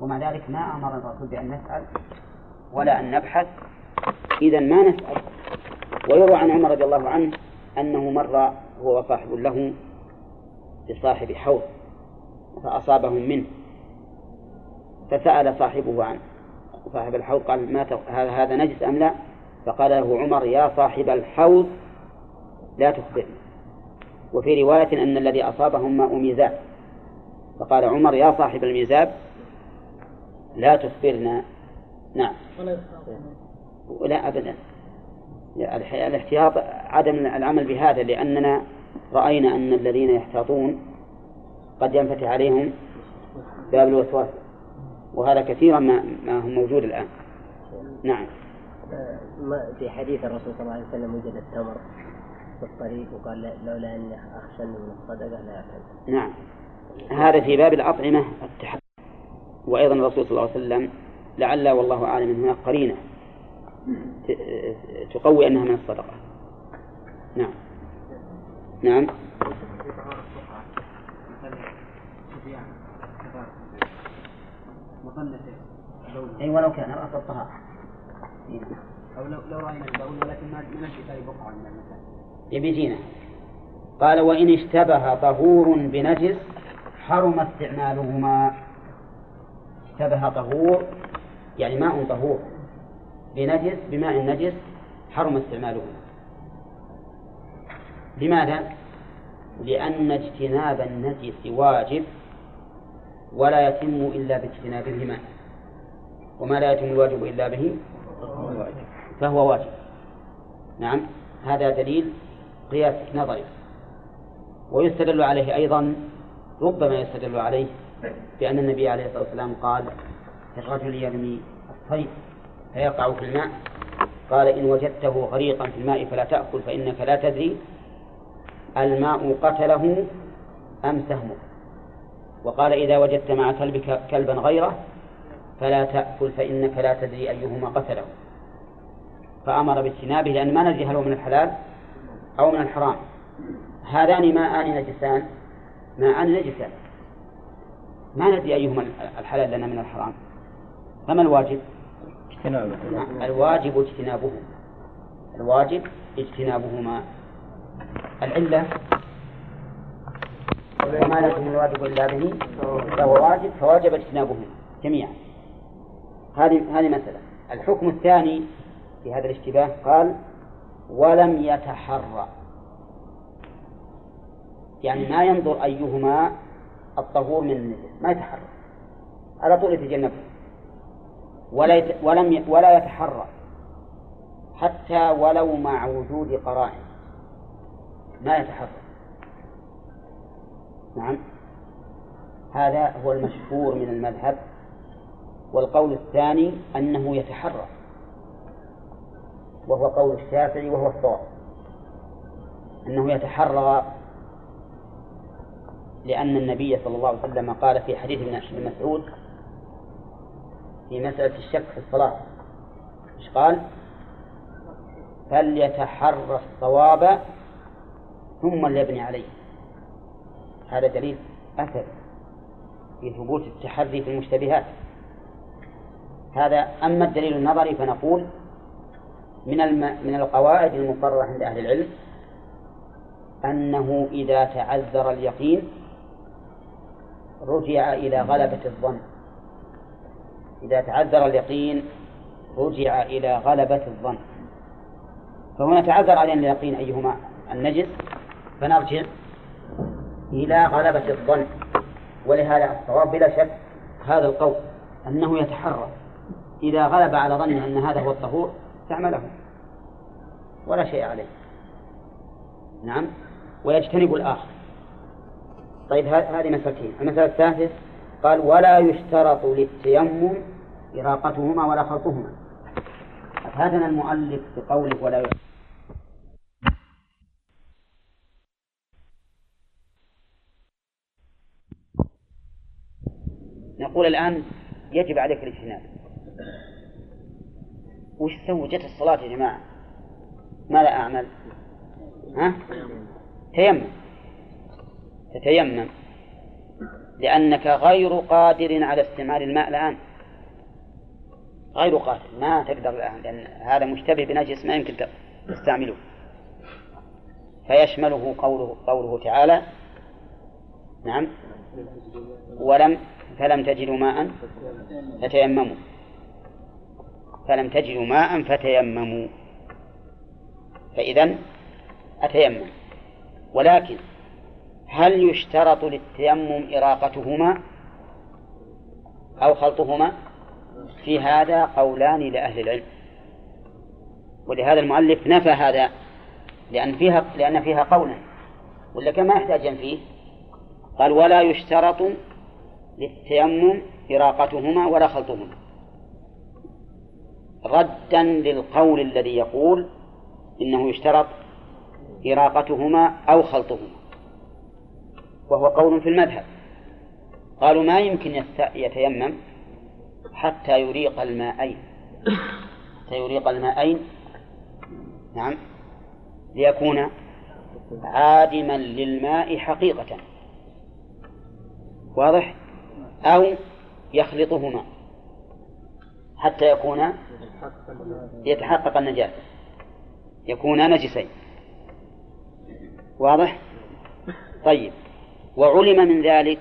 ومع ذلك ما أمر الرسول بأن نسأل ولا أن نبحث. إذا ما نسأل. ويروى عن عمر رضي الله عنه أنه مر هو وصاحب له بصاحب حوض فأصابهم منه. فسأل صاحبه عن صاحب الحوض قال ما هذا هذا نجس أم لا؟ فقال له عمر يا صاحب الحوض لا تخبرني. وفي رواية أن الذي أصابهم ماء ميزاب. فقال عمر يا صاحب الميزاب لا تخبرنا. نعم. لا أبدا. الاحتياط عدم العمل بهذا لأننا رأينا أن الذين يحتاطون قد ينفتح عليهم باب الوسواس. وهذا كثيرا ما, ما هو موجود الآن. نعم. في حديث الرسول صلى الله عليه وسلم وجد التمر في الطريق وقال لولا أني اخشى من الصدقة لا أكل. نعم. هذا في باب الأطعمة التحدث وأيضا الرسول صلى الله عليه وسلم لعل والله أعلم هناك قرينة تقوي أنها من الصدقة. نعم. نعم. أي ولو كان رأس الطهارة. أو لو لو رأينا البول ولكن ما نمشي في بقعة من المكان يبي جينا. قال وإن اشتبه طهور بنجس حرم استعمالهما. اشتبه طهور يعني ماء طهور. بنجس بماء نجس حرم استعمالهما. لماذا؟ لأن اجتناب النجس واجب. ولا يتم إلا باجتنابهما. وما لا يتم الواجب إلا به فهو واجب. نعم. هذا دليل قياس نظري. ويستدل عليه أيضا ربما يستدل عليه بأن النبي عليه الصلاة والسلام قال الرجل يرمي الصيد فيقع في الماء. قال إن وجدته غريقا في الماء فلا تأكل فإنك لا تدري الماء قتله أم سهمه وقال إذا وجدت مع كلبك كلبا غيره فلا تأكل فإنك لا تدري أيهما قتله. فأمر باجتنابه لأن ما ندري هل هو من الحلال أو من الحرام. هذان ماءان نجسان ماءان نجسان ما ندري أيهما الحلال لنا من الحرام. فما الواجب؟ اجتنابه. الواجب اجتنابه. الواجب اجتنابهما. العلة وما لكم الواجب إلا به فهو واجب فواجب اجتنابهما جميعا. هذه هذه مسألة. الحكم الثاني في هذا الاشتباه قال ولم يتحرى. يعني ما ينظر أيهما الطهور من النجس ما يتحرى. على طول يتجنبه. ولا. ولم. ولا يتحرى. حتى ولو مع وجود قرائن. ما يتحرى. نعم. هذا هو المشهور من المذهب والقول الثاني أنه يتحرى وهو قول الشافعي وهو الصواب. أنه يتحرى لأن النبي صلى الله عليه وسلم قال في حديث ابن مسعود في مسألة الشك في الصلاة إيش قال؟ فليتحرى الصواب ثم ليبني عليه. هذا دليل أثر في ثبوت التحري في المشتبهات. هذا أما الدليل النظري فنقول من الم... من القواعد المقررة عند أهل العلم أنه إذا تعذر اليقين رجع إلى غلبة الظن. إذا تعذر اليقين رجع إلى غلبة الظن. فهنا تعذر علينا اليقين أيهما؟ النجس. فنرجع إلى غلبة الظن. ولهذا الصواب بلا شك هذا القول أنه يتحرى. إذا غلب على ظنه أن هذا هو الطهور استعمله ولا شيء عليه. نعم. ويجتنب الآخر. طيب هذه مسألتين. المسألة الثالثة قال ولا يشترط للتيمم إراقتهما ولا خلطهما أفادنا المؤلف بقوله ولا يشترط؟ نقول الآن يجب عليك الاجتناب. وش تسوي؟ جت الصلاة يا جماعة. ماذا أعمل؟ ها؟ تيمم. تتيمم. لأنك غير قادر على استعمال الماء الآن. غير قادر. ما تقدر الآن لأن هذا مشتبه بنجس ما يمكن تستعمله. فيشمله قوله قوله تعالى نعم. ولم فلم تجدوا ماء فتيمموا. فلم تجدوا ماء فتيمموا. فإذا أتيمم. ولكن هل يشترط للتيمم إراقتهما أو خلطهما؟ في هذا قولان لأهل العلم. ولهذا المؤلف نفى هذا لأن فيها لأن فيها قولا. ولا كما يحتاج فيه. قال ولا يشترط للتيمم إراقتهما ولا خلطهما ردا للقول الذي يقول إنه يشترط إراقتهما أو خلطهما. وهو قول في المذهب. قالوا ما يمكن يتيمم حتى يريق الماءين. حتى يريق الماءين. نعم. ليكون عادما للماء حقيقة. واضح؟ أو يخلطهما حتى يكون يتحقق النجاسة يكون نجسين. واضح؟ طيب. وعلم من ذلك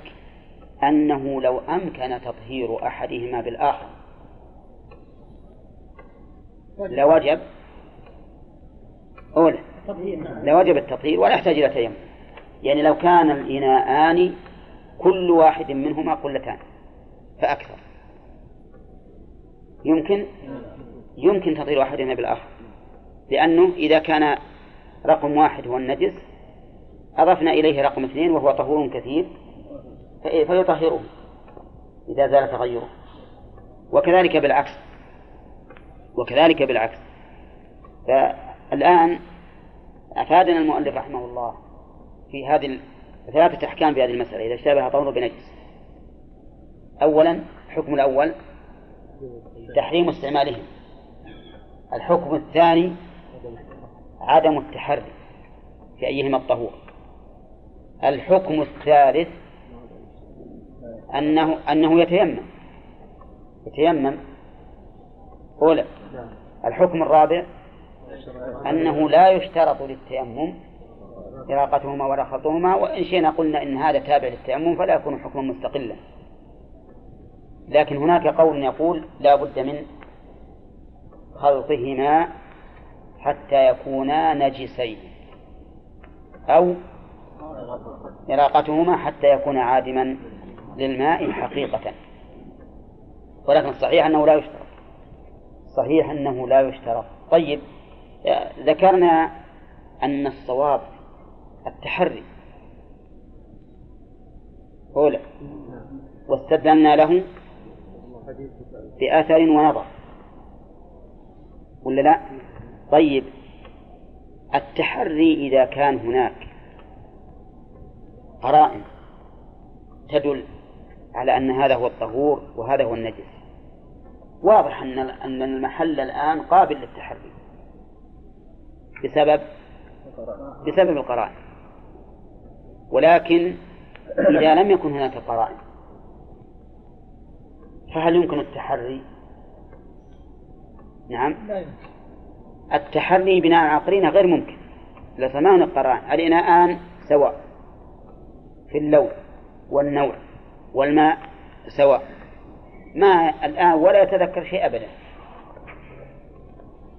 أنه لو أمكن تطهير أحدهما بالآخر. لوجب. أولى لوجب التطهير ولا يحتاج إلى تيمم. يعني لو كان الإناءان كل واحد منهما قلتان فأكثر. يمكن؟ يمكن تطهير أحدهما بالآخر. لأنه إذا كان رقم واحد هو النجس أضفنا إليه رقم اثنين وهو طهور كثير فيطهره إذا زال تغيره. وكذلك بالعكس. وكذلك بالعكس. فالآن أفادنا المؤلف رحمه الله في هذه ثلاثة أحكام في هذه المسألة إذا اشتبه طهور بنجس. أولا الحكم الأول تحريم استعمالهم. الحكم الثاني عدم التحري في أيهما الطهور. الحكم الثالث أنه أنه يتيمم. يتيمم. أولى الحكم الرابع أنه لا يشترط للتيمم إراقتهما ولا خلطهما وإن شئنا قلنا إن هذا تابع للتيمم فلا يكون حكما مستقلا. لكن هناك قول يقول لا بد من خلطهما حتى يكونا نجسين أو إراقتهما حتى يكون عادما للماء حقيقة. ولكن الصحيح أنه لا يشترط. صحيح أنه لا يشترط. طيب ذكرنا أن الصواب التحري. أولى. واستدلنا له بأثر ونظر. ولا لا؟ طيب. التحري إذا كان هناك قرائن تدل على أن هذا هو الطهور وهذا هو النجس. واضح أن أن المحل الآن قابل للتحري. بسبب؟ بسبب القرائن. ولكن إذا لم يكن هناك قرائن فهل يمكن التحري؟ نعم. التحري بناء على قرينة غير ممكن لزمان القرائن الإناءان سواء. في اللون والنوع والماء؟ سواء. ما الآن ولا يتذكر شيء أبدا.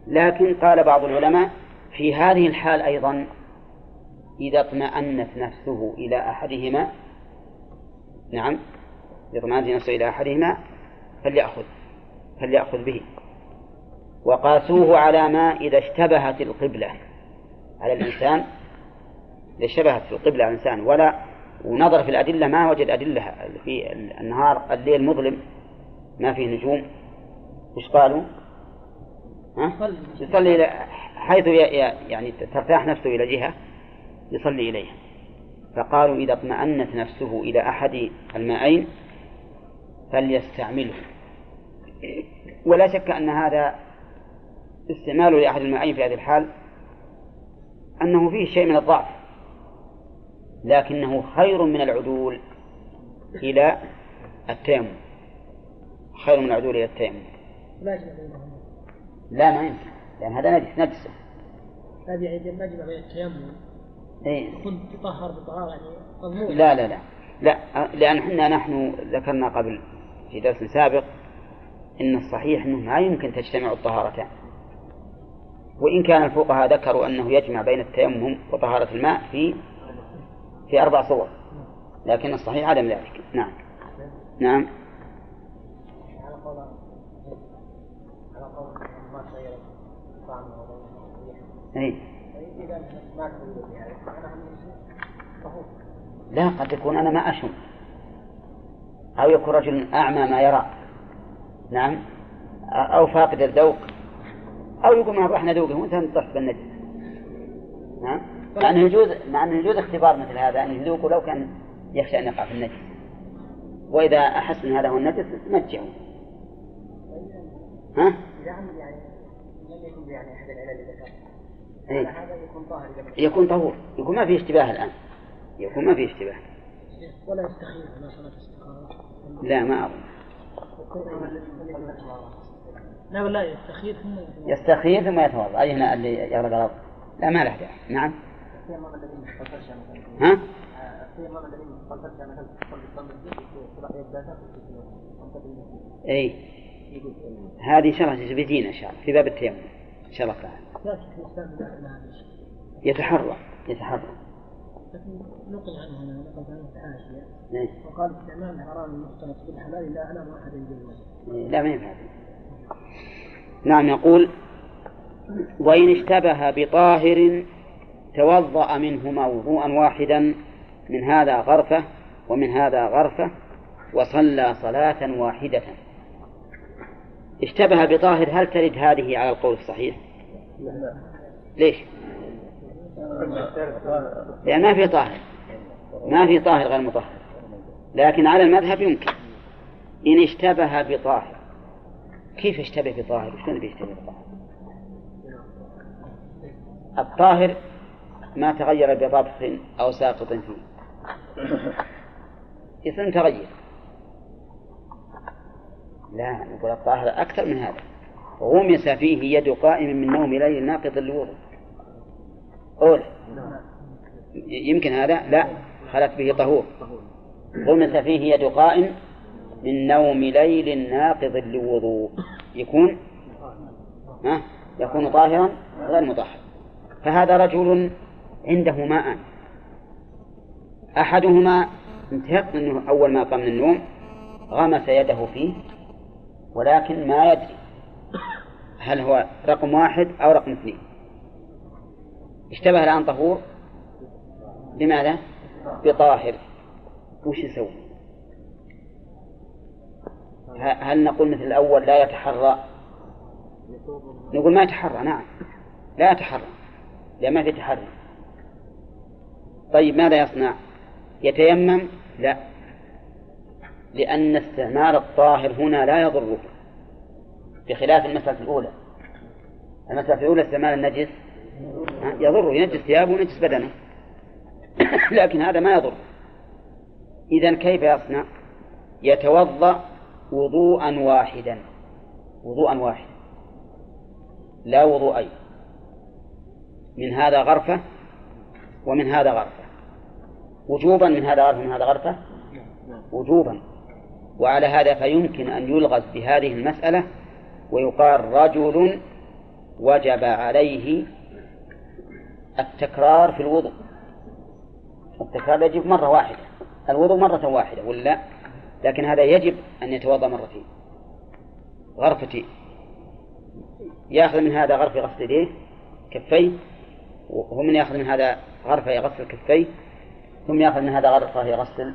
لكن قال بعض العلماء في هذه الحال أيضا إذا اطمأنت نفسه إلى أحدهما نعم إذا اطمأنت نفسه إلى أحدهما فليأخذ فليأخذ به. وقاسوه على ما إذا اشتبهت القبلة. على الإنسان إذا اشتبهت في القبلة على الإنسان ولا ونظر في الأدلة ما وجد أدلة في النهار الليل مظلم ما فيه نجوم. وش قالوا؟ ها؟ يصلي. حيث يعني ترتاح نفسه إلى جهة. يصلي إليها. فقالوا إذا اطمأنت نفسه إلى أحد المائين فليستعمله. ولا شك أن هذا استعماله لأحد المائين في هذه الحال أنه فيه شيء من الضعف لكنه خير من العدول إلى التيمم. خير من العدول إلى التيمم. لا ما يمكن لأن هذا نجس نجس. هذه المجمع بين التيمم؟ كنت تطهر بطهارة يعني مضمون لا لا لا. لا لأن إحنا نحن ذكرنا قبل في درس سابق إن الصحيح أنه ما يمكن تجتمع الطهارتان. وإن كان الفقهاء ذكروا أنه يجمع بين التيمم وطهارة الماء في في أربع صور. لكن الصحيح عدم ذلك. نعم. نعم. طعمه إيه. إذا ما تغير أنا طهور لا قد يكون أنا ما أشم. أو يكون رجل أعمى ما يرى. نعم. أو فاقد الذوق. أو يقول ما رحنا ذوقه وأنت نطح بالنجس. نعم. مع أنه يجوز مع أنه يجوز اختبار مثل هذا أن يذوقه لو كان يخشى أن يقع في النجس. وإذا أحس أن هذا هو النجس نجعه ها؟ يعني لم يكن يعني أحد العلل إيه؟ هذا يكون طهور. يكون ما في اشتباه الآن. يكون ما في اشتباه. ولا يستخير ما صلاة استخارة لا ما أظن. لا ولا يستخير ثم يستخير ثم يتوضأ. أي هنا اللي يغلق الأرض؟ لا ما له داعي. نعم. ها؟ اي هذه الله بيجينا إن شاء الله في باب التيمم. تعالى يتحرى يتحرى لكن نقل عنه هنا نقل عنه في حاشية. إيه. وقال استعمال الحرام المختلط بالحلال لا اعلم احدا يجوز إيه، لا ما ينفع. نعم يقول وإن اشتبه بطاهر توضأ منهما وضوءا واحدا من هذا غرفة ومن هذا غرفة وصلى صلاة واحدة. اشتبه بطاهر هل ترد هذه على القول الصحيح؟ ليش؟ لأن ما في طاهر ما في طاهر غير مطهر لكن على المذهب يمكن إن اشتبه بطاهر كيف اشتبه بطاهر؟ شلون بيشتبه بطاهر؟ الطاهر ما تغير بضبط أو ساقط فيه <laughs> اسم تغير لا نقول الطاهر أكثر من هذا. غمس فيه يد قائم من نوم ليل ناقض الوضوء. أولى يمكن هذا؟ لا خلت به طهور. غمس فيه يد قائم من نوم ليل ناقض لوضوء يكون؟ ها؟ يكون طاهرا غير مطهر. فهذا رجل عنده ماء. أحدهما انتهق أنه أول ما قام من النوم غمس يده فيه. ولكن ما يدري هل هو رقم واحد أو رقم اثنين اشتبه الآن طهور بماذا؟ بطاهر وش يسوي؟ هل نقول مثل الأول لا يتحرى؟ نقول ما يتحرى نعم لا يتحرى لأن ما في تحري طيب ماذا يصنع؟ يتيمم؟ لا لأن استعمال الطاهر هنا لا يضره بخلاف المسألة الأولى. المسألة الأولى استعمال النجس يضره ينجس ثيابه وينجس بدنه. <coughs> لكن هذا ما يضر. إذا كيف يصنع؟ يتوضأ وضوءا واحدا. وضوءا واحدا. لا وضوءين. من هذا غرفة ومن هذا غرفة. وجوبا من هذا غرفة من هذا غرفة؟ وجوبا. وعلى هذا فيمكن أن يلغز بهذه المسألة ويقال رجل وجب عليه التكرار في الوضوء. التكرار يجب مرة واحدة. الوضوء مرة واحدة ولا لكن هذا يجب أن يتوضأ مرتين. غرفتين يأخذ من هذا غرفة غسل يديه كفيه. ومن يأخذ من هذا غرفة يغسل كفيه ثم يأخذ من هذا غرفة يغسل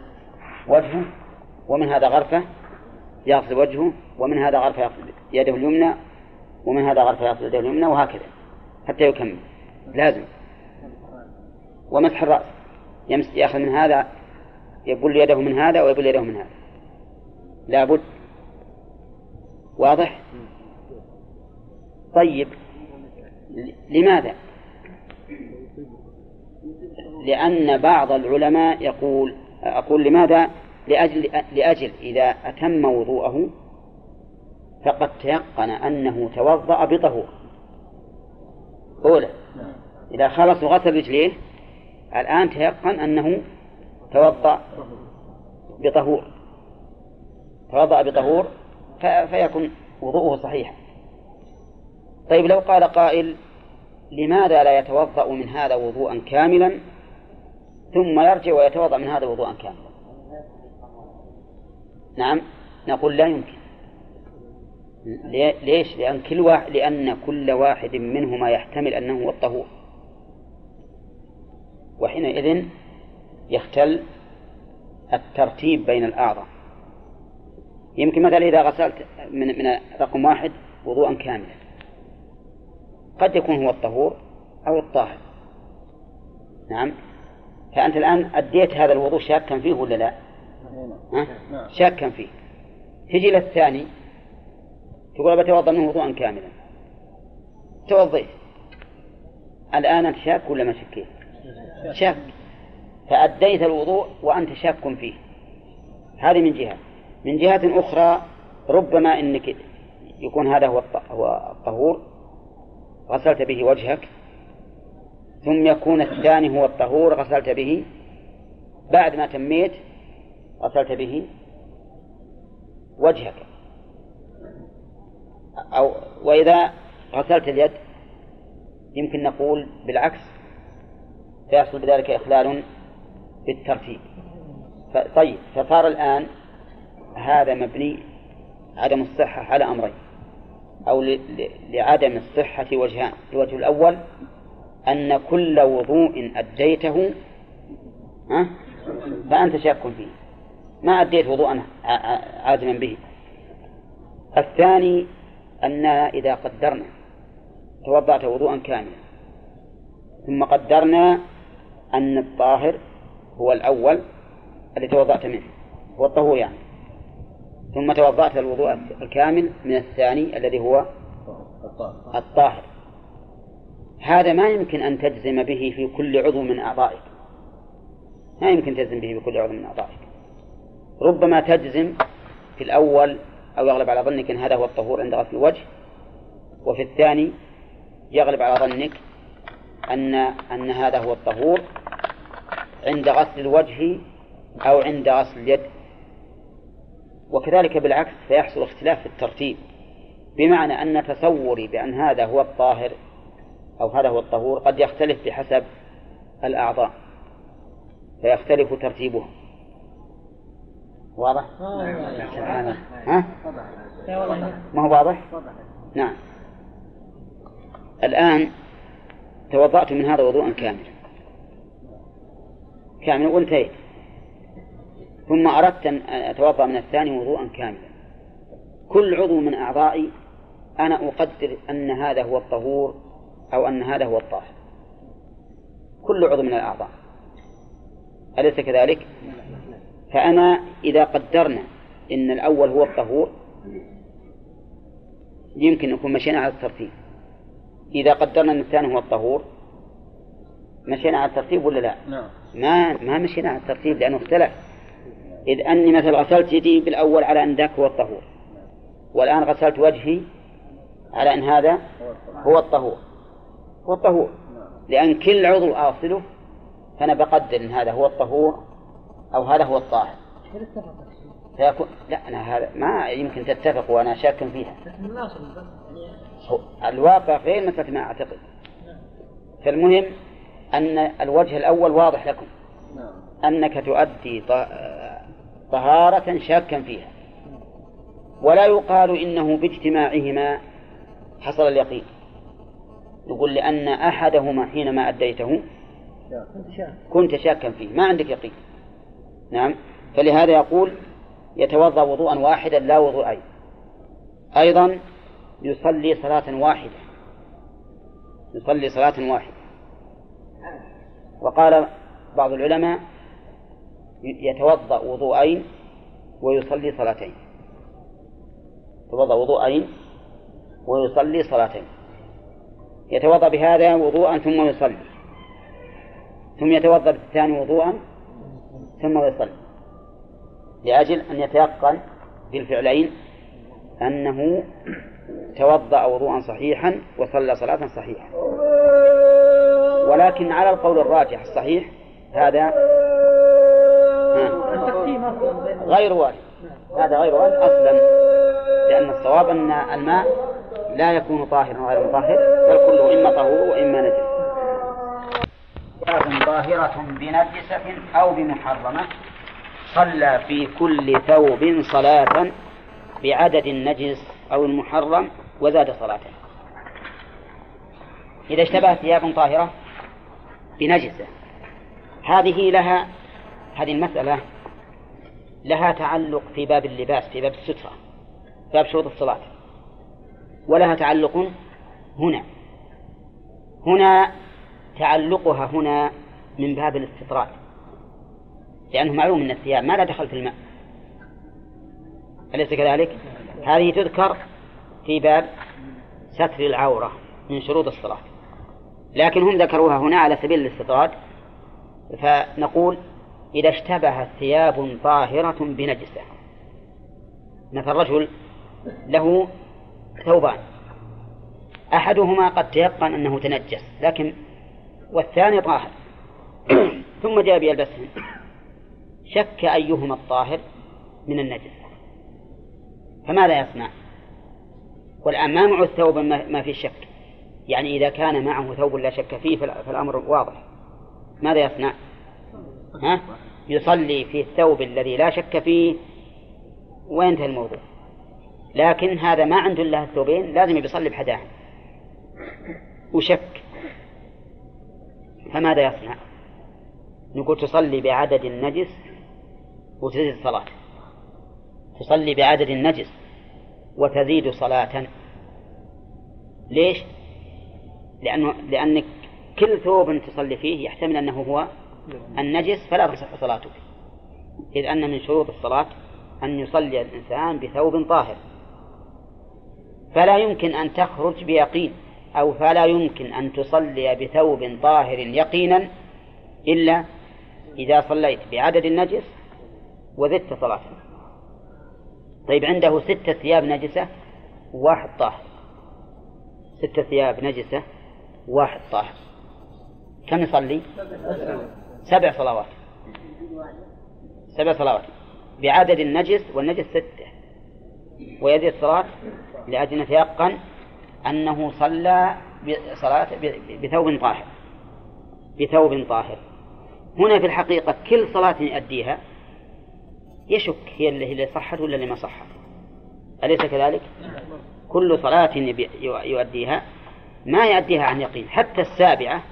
وجهه. ومن هذا غرفة يغسل وجهه ومن هذا غرفة يغسل يده اليمنى ومن هذا غرفة يغسل يده اليمنى وهكذا حتى يكمل. لازم. ومسح الرأس. يمس يأخذ من هذا يبل يده من هذا ويبل يده من هذا. لابد. واضح؟ طيب. لماذا؟ لأن بعض العلماء يقول أقول لماذا؟ لأجل لأجل إذا أتم وضوءه فقد تيقن أنه توضأ بطهور. أولى إذا خلص وغسل رجليه الآن تيقن أنه توضأ بطهور. توضأ بطهور فيكون وضوءه صحيحا طيب لو قال قائل لماذا لا يتوضأ من هذا وضوءا كاملا؟ ثم يرجع ويتوضأ من هذا وضوءا كاملا. نعم. نقول لا يمكن. ليش؟ لأن كل واحد لأن كل واحد منهما يحتمل أنه هو الطهور. وحينئذ يختل الترتيب بين الأعضاء. يمكن مثلا إذا غسلت من من رقم واحد وضوءا كاملا. قد يكون هو الطهور أو الطاهر. نعم. فأنت الآن أديت هذا الوضوء شاكا فيه ولا لا؟ ها؟ شاكا فيه. تجي للثاني تقول بتوضأ منه وضوءا كاملا. توضيت الآن أنت شاك ولا ما شكيت؟ شاك. فأديت الوضوء وأنت شاك فيه. هذه من جهة. من جهة أخرى ربما أنك يكون هذا هو الطهور غسلت به وجهك. ثم يكون الثاني هو الطهور غسلت به. بعد ما تميت غسلت به وجهك. أو وإذا غسلت اليد يمكن نقول بالعكس فيحصل بذلك إخلال بالترتيب طيب فصار الآن هذا مبني عدم الصحة على أمرين. أو لعدم الصحة وجهان. الوجه الأول أن كل وضوء أديته فأنت شاك فيه. ما أديت وضوءا عازما به. الثاني أننا إذا قدرنا توضأت وضوءا كاملا. ثم قدرنا أن الطاهر هو الأول الذي توضأت منه هو الطهور يعني. ثم توضأت الوضوء الكامل من الثاني الذي هو الطاهر. هذا ما يمكن أن تجزم به في كل عضو من أعضائك. ما يمكن تجزم به في كل عضو من أعضائك. ربما تجزم في الأول أو يغلب على ظنك أن هذا هو الطهور عند غسل الوجه وفي الثاني يغلب على ظنك أن أن هذا هو الطهور عند غسل الوجه أو عند غسل اليد. وكذلك بالعكس فيحصل اختلاف في الترتيب بمعنى أن تصوري بأن هذا هو الطاهر أو هذا هو الطهور قد يختلف بحسب الأعضاء فيختلف ترتيبها. واضح؟ سبحانه ها؟ ما هو واضح؟ نعم. الآن توضأت من هذا وضوءا كاملا. كاملا وانتهيت ثم أردت أن أتوضأ من الثاني وضوءا كاملا. كل عضو من أعضائي أنا أقدر أن هذا هو الطهور أو أن هذا هو الطاهر. كل عضو من الأعضاء. أليس كذلك؟ فأنا إذا قدرنا إن الأول هو الطهور يمكن نكون مشينا على الترتيب. إذا قدرنا أن الثاني هو الطهور مشينا على الترتيب ولا لا؟ نعم. ما ما مشينا على الترتيب لأنه اختلف. إذ أني مثلا غسلت يدي بالأول على أن ذاك هو الطهور والآن غسلت وجهي على أن هذا هو الطهور. هو الطهور. لأن كل عضو أغسله فأنا بقدر أن هذا هو الطهور أو هذا هو الطاهر. فيكون لا أنا هذا ما يمكن تتفق وأنا شاك فيها. الواقع غير مثل ما أعتقد. فالمهم أن الوجه الأول واضح لكم. أنك تؤدي طهارة شاكا فيها. ولا يقال إنه باجتماعهما حصل اليقين. يقول لأن أحدهما حينما أديته كنت شاكا فيه. ما عندك يقين. نعم. فلهذا يقول يتوضأ وضوءا واحدا لا وضوءين أيضا يصلي صلاة واحدة. يصلي صلاة واحدة. وقال بعض العلماء يتوضأ وضوءين ويصلي صلاتين. يتوضأ وضوءين ويصلي صلاتين. يتوضأ بهذا وضوءا ثم يصلي. ثم يتوضأ بالثاني وضوءا ثم يصلي لأجل أن يتيقن بالفعلين أنه توضأ وضوءا صحيحا وصلى صلاة صحيحة. ولكن على القول الراجح الصحيح هذا غير وارد. هذا غير وارد أصلا لأن الصواب أن الماء لا يكون طاهرا غير مطهر بل كله إما طهور وإما نجس. ظاهرة بنجسة أو بمحرمة. صلى في كل ثوب صلاة بعدد النجس أو المحرم وزاد صلاته. إذا اشتبهت ثياب طاهرة بنجسة هذه لها هذه المسألة لها تعلق في باب اللباس في باب السترة باب شروط الصلاة. ولها تعلق هنا. هنا تعلقها هنا من باب الاستطراد لأنه معلوم أن الثياب ما لا دخل في الماء أليس كذلك؟ هذه تذكر في باب ستر العورة من شروط الصلاة لكن هم ذكروها هنا على سبيل الاستطراد فنقول إذا اشتبهت ثياب طاهرة بنجسة مثل رجل له ثوبان أحدهما قد تيقن أنه تنجس لكن والثاني طاهر. <coughs> ثم جاء بيلبسهن شك أيهما الطاهر من النجس. فماذا يصنع؟ والآن ما معه الثوب ما في شك. يعني إذا كان معه ثوب لا شك فيه فالأمر واضح. ماذا يصنع؟ ها؟ يصلي في الثوب الذي لا شك فيه. وينتهي الموضوع. لكن هذا ما عنده إلا الثوبين لازم يصلي بحداهم. وشك. فماذا يصنع؟ نقول تصلي بعدد النجس وتزيد صلاة تصلي بعدد النجس وتزيد صلاة. ليش؟ لأنه لأنك كل ثوب تصلي فيه يحتمل أنه هو النجس فلا تصح صلاتك. إذ أن من شروط الصلاة أن يصلي الإنسان بثوب طاهر. فلا يمكن أن تخرج بيقين. أو فلا يمكن أن تصلي بثوب طاهر يقينا إلا إذا صليت بعدد النجس وزدت صلاة. طيب عنده ستة ثياب نجسة وواحد طاهر ستة ثياب نجسة وواحد طاهر كم يصلي؟ سبع صلوات. سبع صلوات. بعدد النجس والنجس ستة. ويزيد الصلاة لأجل يتيقن أنه صلى بصلاة بثوب طاهر. بثوب طاهر. هنا في الحقيقة كل صلاة يؤديها يشك هي اللي اللي صحت ولا اللي ما صحت. أليس كذلك؟ كل صلاة يؤديها ما يؤديها عن يقين. حتى السابعة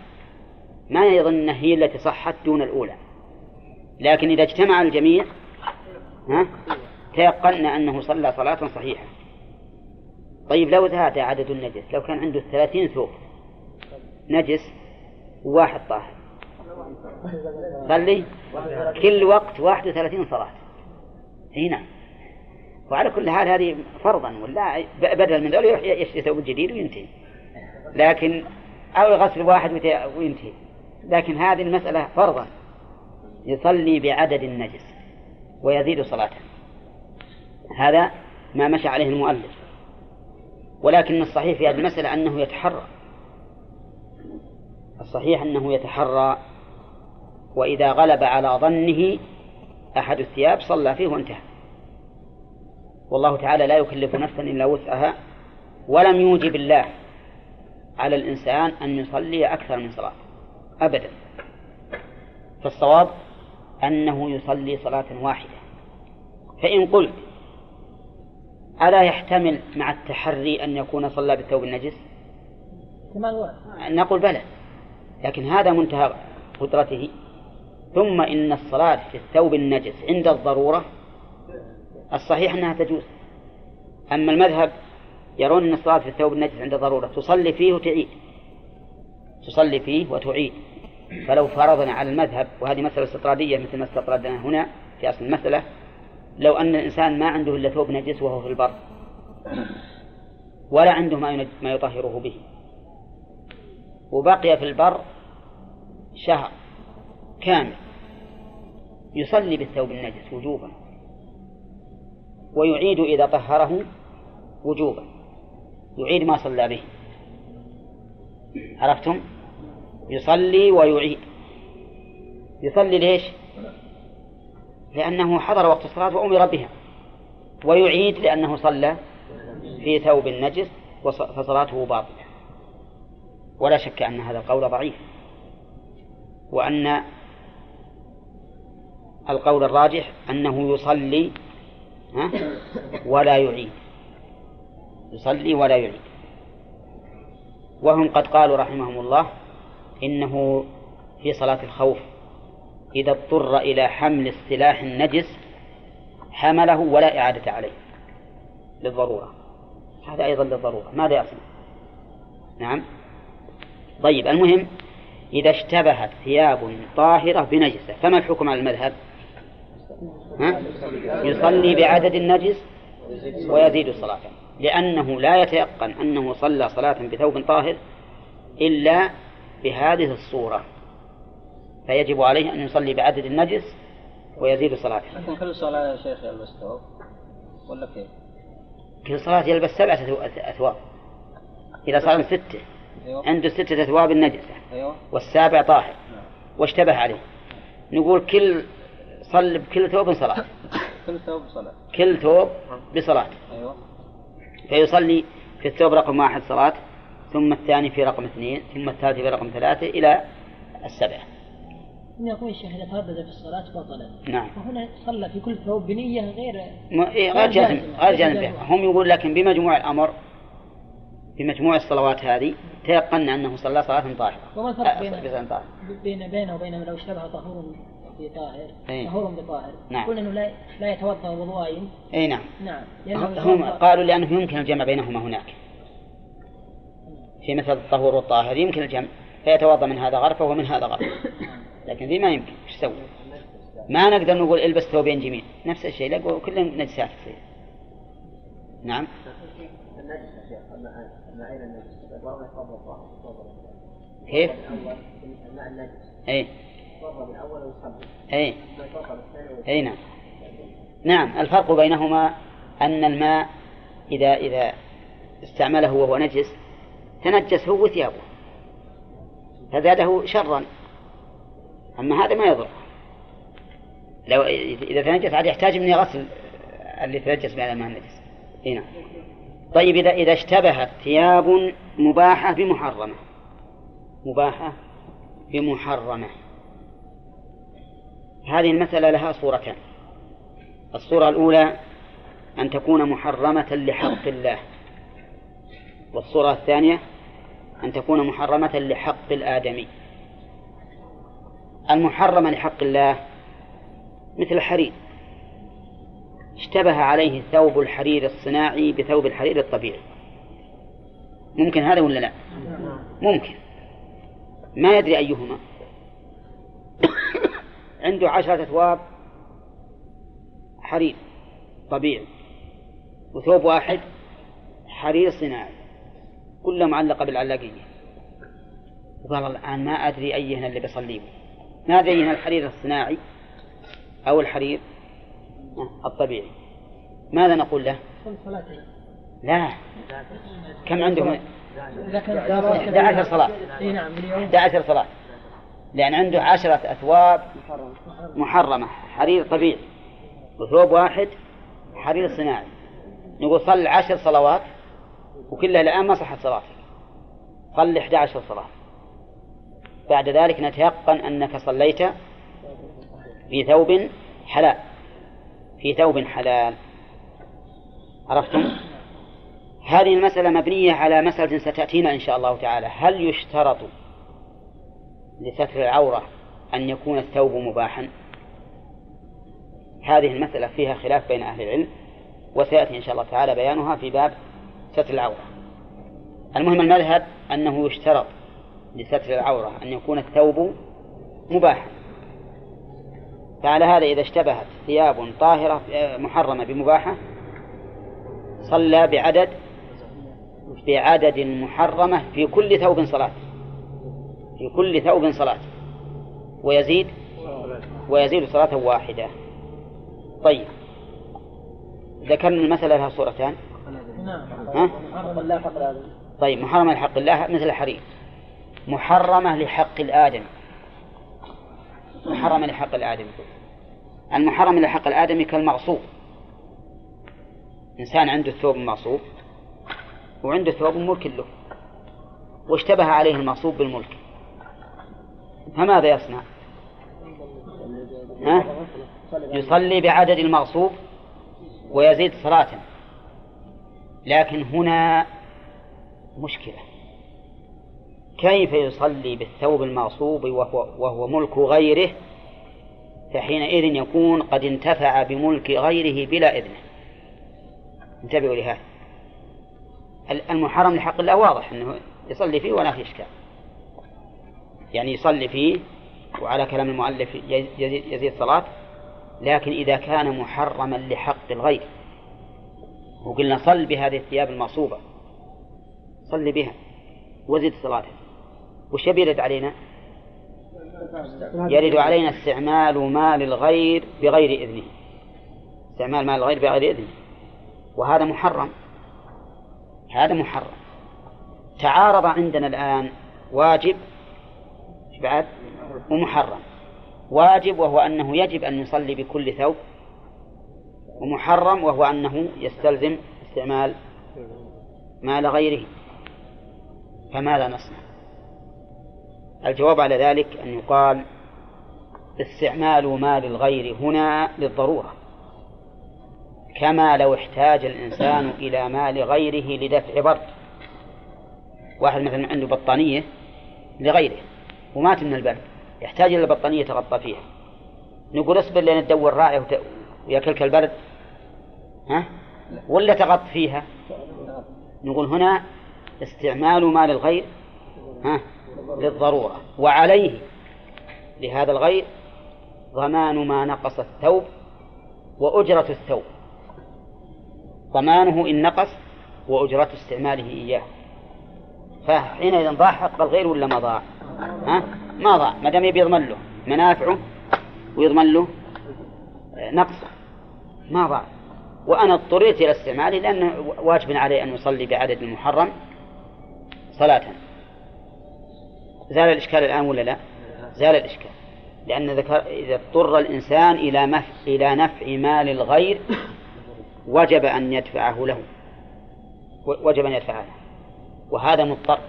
ما يظن هي التي صحت دون الأولى. لكن إذا اجتمع الجميع ها تيقنا أنه صلى صلاة صحيحة. طيب لو زاد عدد النجس لو كان عنده ثلاثين ثوب نجس وواحد طاهر. صلي؟ كل وقت واحد وثلاثين صلاة. هنا نعم. وعلى كل حال هذه فرضا ولا بدل من ذلك يروح يشتري ثوب جديد وينتهي. لكن أو يغسل واحد وينتهي. لكن هذه المسألة فرضا. يصلي بعدد النجس ويزيد صلاته. هذا ما مشى عليه المؤلف. ولكن الصحيح في هذه المسألة أنه يتحرى. الصحيح أنه يتحرى وإذا غلب على ظنه أحد الثياب صلى فيه وانتهى. والله تعالى لا يكلف نفسا إلا وسعها ولم يوجب الله على الإنسان أن يصلي أكثر من صلاة أبدا. فالصواب أنه يصلي صلاة واحدة. فإن قلت ألا يحتمل مع التحري أن يكون صلى بالثوب النجس؟ نقول بلى لكن هذا منتهى قدرته. ثم إن الصلاة في الثوب النجس عند الضرورة الصحيح أنها تجوز. أما المذهب يرون أن الصلاة في الثوب النجس عند ضرورة تصلي فيه وتعيد. تصلي فيه وتعيد. فلو فرضنا على المذهب وهذه مسألة استطرادية مثل ما استطردنا هنا في أصل المسألة لو أن الإنسان ما عنده إلا ثوب نجس وهو في البر ولا عنده ما ما يطهره به. وبقي في البر شهر كامل يصلي بالثوب النجس وجوبا ويعيد إذا طهره وجوبا يعيد ما صلى به. عرفتم؟ يصلي ويعيد. يصلي ليش؟ لأنه حضر وقت الصلاة وأمر بها. ويعيد لأنه صلى في ثوب نجس فصلاته باطلة. ولا شك أن هذا القول ضعيف. وأن القول الراجح أنه يصلي ولا يعيد. يصلي ولا يعيد. وهم قد قالوا رحمهم الله إنه في صلاة الخوف إذا اضطر إلى حمل السلاح النجس حمله ولا إعادة عليه. للضرورة. هذا أيضا للضرورة. ماذا يصنع؟ نعم. طيب المهم إذا اشتبهت ثياب طاهرة بنجسة فما الحكم على المذهب؟ ها؟ يصلي بعدد النجس ويزيد صلاة لأنه لا يتيقن أنه صلى صلاة بثوب طاهر إلا بهذه الصورة. فيجب عليه أن يصلي بعدد النجس ويزيد صلاته. لكن كل صلاة يا شيخ يلبس ثوب ولا كيف؟ كل صلاة يلبس سبعة أثواب. إذا صار ستة. أيوة. عنده ستة أثواب النجسة. أيوة. والسابع طاهر. نعم. واشتبه عليه. نقول كل صل بكل ثوب صلاة. <laughs> كل ثوب صلاة. كل ثوب بصلاة. أيوة. فيصلي في الثوب رقم واحد صلاة ثم الثاني في رقم اثنين ثم الثالث في رقم ثلاثة إلى السبعة يقول الشيخ إذا تردد في الصلاة بطلا نعم. وهنا صلى في كل ثوب بنية غير م- إيه، غير جازم غير جازم. هم يقول لكن بمجموع الأمر بمجموع الصلوات هذه تيقن أنه صلى صلاة طاهرة. وما الفرق أه، بين بين بينه وبين لو اشتبه طهور بطاهر إيه. طهور بطاهر نعم. قلنا إنه لا لا يتوضأ وضوءين أي نعم. نعم. هم يتوضأ- قالوا لأنه يمكن الجمع بينهما هناك. في مثل الطهور والطاهر يمكن الجمع. فيتوضأ من هذا غرفة ومن هذا غرفة. <coughs> لكن ذي ما يمكن إيش يسوي؟ ما نقدر نقول إلبس ثوبين جميل نفس الشيء لا كلهم نجسات تصير. نعم. كيف؟ اي اي اي نعم. نعم الفرق بينهما أن الماء إذا إذا استعمله وهو نجس تنجس هو وثيابه فزاده شرا. أما هذا ما يضر. لو إذا تنجس عاد يحتاج مني غسل اللي تنجس بهذا الماء النجس إي نعم. طيب إذا إذا اشتبهت ثياب مباحة بمحرمة. مباحة بمحرمة. هذه المسألة لها صورتان. الصورة الأولى أن تكون محرمة لحق الله. والصورة الثانية أن تكون محرمة لحق الآدمي. المحرمة لحق الله مثل الحرير. اشتبه عليه ثوب الحرير الصناعي بثوب الحرير الطبيعي. ممكن هذا ولا لا؟ ممكن. ما يدري أيهما. <coughs> عنده عشرة أثواب حرير طبيعي وثوب واحد حرير صناعي كله معلقة بالعلاقية. وقال الآن ما أدري أيهن اللي بصليه ما أيهن الحرير الصناعي أو الحرير الطبيعي. ماذا نقول له؟ لا. كم عندهم؟ اذا كان 11 صلاة اي نعم اليوم 11 صلاة لأن عنده عشرة أثواب محرمة. حرير طبيعي. وثوب واحد حرير صناعي. نقول صل عشر صلوات وكلها الآن ما صحت صلاتك. صل 11 صلاة بعد ذلك نتيقن أنك صليت في ثوب حلال. في ثوب حلال. عرفتم؟ هذه المسألة مبنية على مسألة ستأتينا إن شاء الله تعالى. هل يشترط لستر العورة أن يكون الثوب مباحا؟ هذه المسألة فيها خلاف بين أهل العلم وسيأتي إن شاء الله تعالى بيانها في باب ستر العورة. المهم المذهب أنه يشترط لستر العورة أن يكون الثوب مباحا فعلى هذا إذا اشتبهت ثياب طاهرة محرمة بمباحة صلى بعدد بعدد محرمة في كل ثوب صلاة. في كل ثوب صلاة. ويزيد ويزيد صلاة واحدة. طيب. ذكرنا المسألة لها صورتان. نعم. ها؟ طيب محرمة لحق الله مثل الحرير. محرمة لحق الآدم. محرمة لحق الآدم. المحرم لحق الآدمي كالمغصوب. إنسان عنده ثوب مغصوب وعنده ثوب ملك له واشتبه عليه المغصوب بالملك. فماذا يصنع؟ ها؟ يصلي بعدد المغصوب ويزيد صلاة. لكن هنا مشكلة. كيف يصلي بالثوب المغصوب وهو, وهو ملك غيره فحينئذ يكون قد انتفع بملك غيره بلا إذنه. انتبهوا لهذا. المحرم لحق الله واضح أنه يصلي فيه ولا في إشكال. يعني يصلي فيه وعلى كلام المؤلف يزيد صلاة لكن إذا كان محرما لحق الغير. وقلنا صل بهذه الثياب المغصوبة صل بها. وزد صلاتك وش يرد علينا؟ يرد علينا استعمال مال الغير بغير إذنه. استعمال مال الغير بغير إذنه. وهذا محرم. هذا محرم. تعارض عندنا الآن واجب بعد؟ ومحرم. واجب وهو أنه يجب أن يصلي بكل ثوب ومحرم وهو أنه يستلزم استعمال مال غيره. فماذا نصنع. الجواب على ذلك أن يقال استعمال مال الغير هنا للضرورة كما لو احتاج الإنسان إلى مال غيره لدفع برد واحد مثلا عنده بطانية لغيره ومات من البرد يحتاج إلى بطانية يتغطى فيها. نقول اصبر لين تدور راعي ويأكلك البرد؟ ها؟ ولا تغط فيها؟ نقول هنا استعمال مال الغير ها؟ للضرورة. وعليه لهذا الغير ضمان ما نقص الثوب وأجرة الثوب. ضمانه إن نقص وأجرة استعماله إياه. فحينئذ ضاع حق الغير ولا ما ضاع؟ ها؟ ما ضاع. ما دام يبي يضمن له. منافعه ويضمن له نقصه. ما ضاع. وأنا اضطريت إلى استعماله لأنه واجب عليه أن يصلي بعدد المحرم صلاة. زال الإشكال الآن ولا لا؟ زال الإشكال. لأن ذكر إذا اضطر الإنسان إلى مف... إلى نفع مال الغير وجب أن يدفعه له. وجب أن يدفعه له. وهذا مضطر.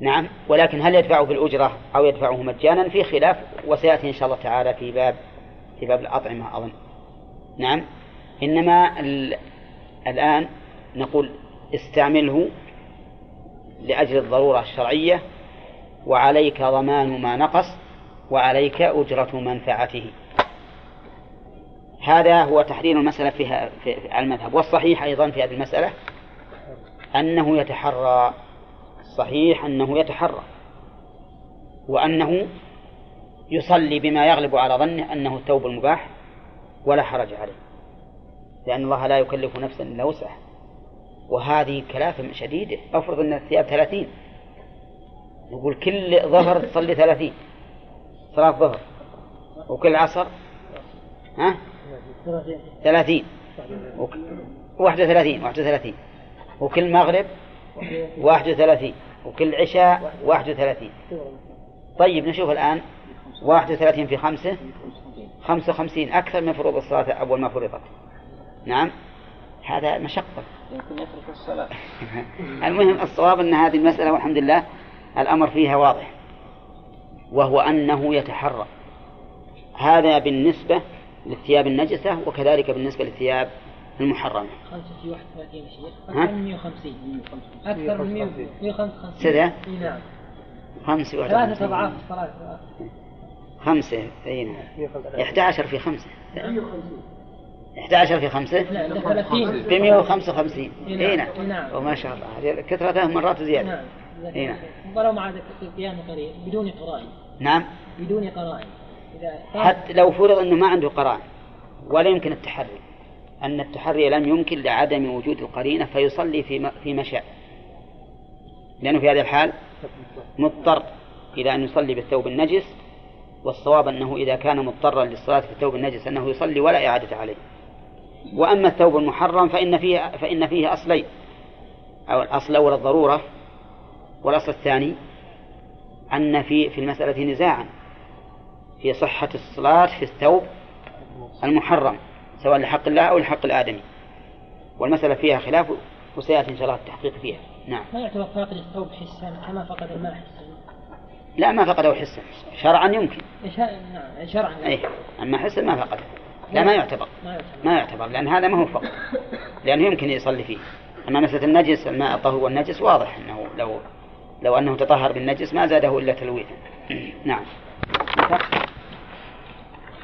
نعم. ولكن هل يدفعه بالأجرة أو يدفعه مجانا؟ في خلاف. وسيأتي إن شاء الله تعالى في باب في باب الأطعمة أظن. نعم. إنما الآن نقول استعمله لأجل الضرورة الشرعية وعليك ضمان ما نقص وعليك أجرة منفعته هذا هو تحرير المسألة فيها في المذهب. والصحيح أيضا في هذه المسألة أنه يتحرى. صحيح أنه يتحرى. وأنه يصلي بما يغلب على ظنه أنه الثوب المباح ولا حرج عليه. لأن الله لا يكلف نفسا إلا وسعها. وهذه كلافة شديدة أفرض أن الثياب ثلاثين. نقول كل ظهر تصلي ثلاثين. صلاة ظهر. وكل عصر؟ ها؟ ثلاثين. واحد وثلاثين واحد وثلاثين وكل مغرب؟ واحد وثلاثين وكل عشاء؟ واحد وثلاثين طيب نشوف الآن. واحد وثلاثين في خمسة؟ خمسة وخمسين أكثر من فروض الصلاة أول ما فرضت. نعم؟ هذا مشقة. يمكن يترك الصلاة. <laughs> المهم الصواب أن هذه المسألة والحمد لله الأمر فيها واضح وهو أنه يتحرى. هذا بالنسبة للثياب النجسة وكذلك بالنسبة للثياب المحرمة. خمسة في 31 شيخ أكثر من 150 أكثر من 155 سدى نعم. خمسة ثلاثة أضعاف الصلاة خمسة أي نعم. 11 في خمسة. 11 في خمسة؟ لا ده 30 ب 155 نعم. إي نعم. نعم. وما شاء الله. هذه كثرته مرات زيادة. نعم. إي نعم. ولو مع القيام قريب بدون قرائن. نعم. بدون قرائن. إذا حتى لو فرض أنه ما عنده قرائن ولا يمكن التحري. أن التحري لم يمكن لعدم وجود القرينة فيصلي في في مشاء لأنه في هذه الحال مضطر إلى أن يصلي بالثوب النجس والصواب أنه إذا كان مضطرا للصلاة في الثوب النجس أنه يصلي ولا إعادة عليه. وأما الثوب المحرم فإن فيه فإن فيه أصلين أو الأصل الأول الضرورة والأصل الثاني أن في في المسألة نزاعا في صحة الصلاة في الثوب المحرم سواء لحق الله أو لحق الآدمي. والمسألة فيها خلاف وسيأتي إن شاء الله التحقيق فيها. نعم. ما يعتبر فاقد الثوب حسا؟ كما فقد الماء حسا؟ لا ما فقده حسا. شرعا يمكن. نعم شرعا أي أما حسا ما فقده. لا ما يعتبر. ما يعتبر. لأن هذا ما هو فقد. لأنه يمكن يصلي فيه. أما مسألة النجس الماء الطهور والنجس واضح أنه لو لو أنه تطهر بالنجس ما زاده إلا تلويثا. <clears throat> نعم.